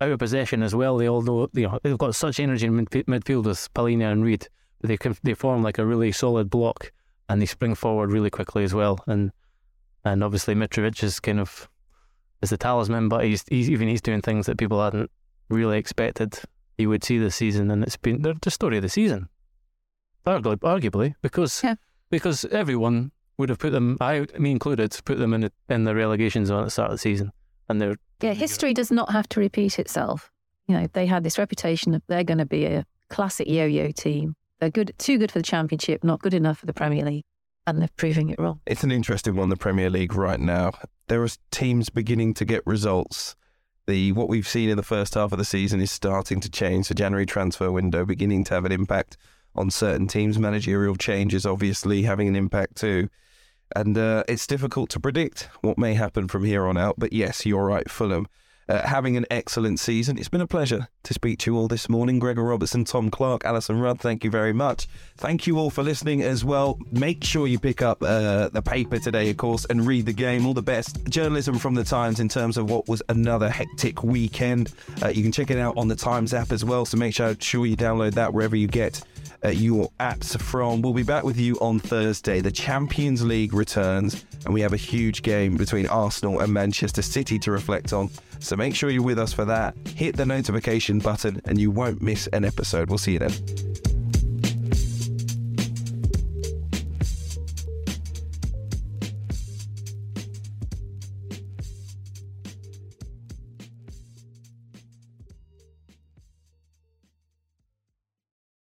out of possession as well. They all know you know they've got such energy in midfield with Palhinha and Reed. They can they form like a really solid block and they spring forward really quickly as well. And and obviously Mitrovic is kind of is the talisman, but he's, he's even he's doing things that people hadn't really expected he would see this season, and it's been the story of the season, arguably, arguably because yeah. because everyone would have put them, I me included, put them in the, in the relegation zone at the start of the season, and they're yeah. History does not have to repeat itself. You know, they had this reputation of they're going to be a classic yo-yo team they're good, too good for the Championship, not good enough for the Premier League, and they're proving it wrong. It's an interesting one, the Premier League right now. There are teams beginning to get results. The what we've seen in the first half of the season is starting to change. The January transfer window beginning to have an impact on certain teams. Managerial changes obviously having an impact too. And uh, it's difficult to predict what may happen from here on out. But yes, you're right, Fulham uh, having an excellent season. It's been a pleasure to speak to you all this morning. Gregor Robertson, Tom Clarke, Alyson Rudd, thank you very much. Thank you all for listening as well. Make sure you pick up uh, the paper today, of course, and read the game. All the best journalism from the Times in terms of what was another hectic weekend. Uh, you can check it out on the Times app as well, so make sure, sure you download that wherever you get your apps from. We'll be back with you on Thursday. The Champions League returns, and we have a huge game between Arsenal and Manchester City to reflect on. So make sure you're with us for that. Hit the notification button, and you won't miss an episode. We'll see you then.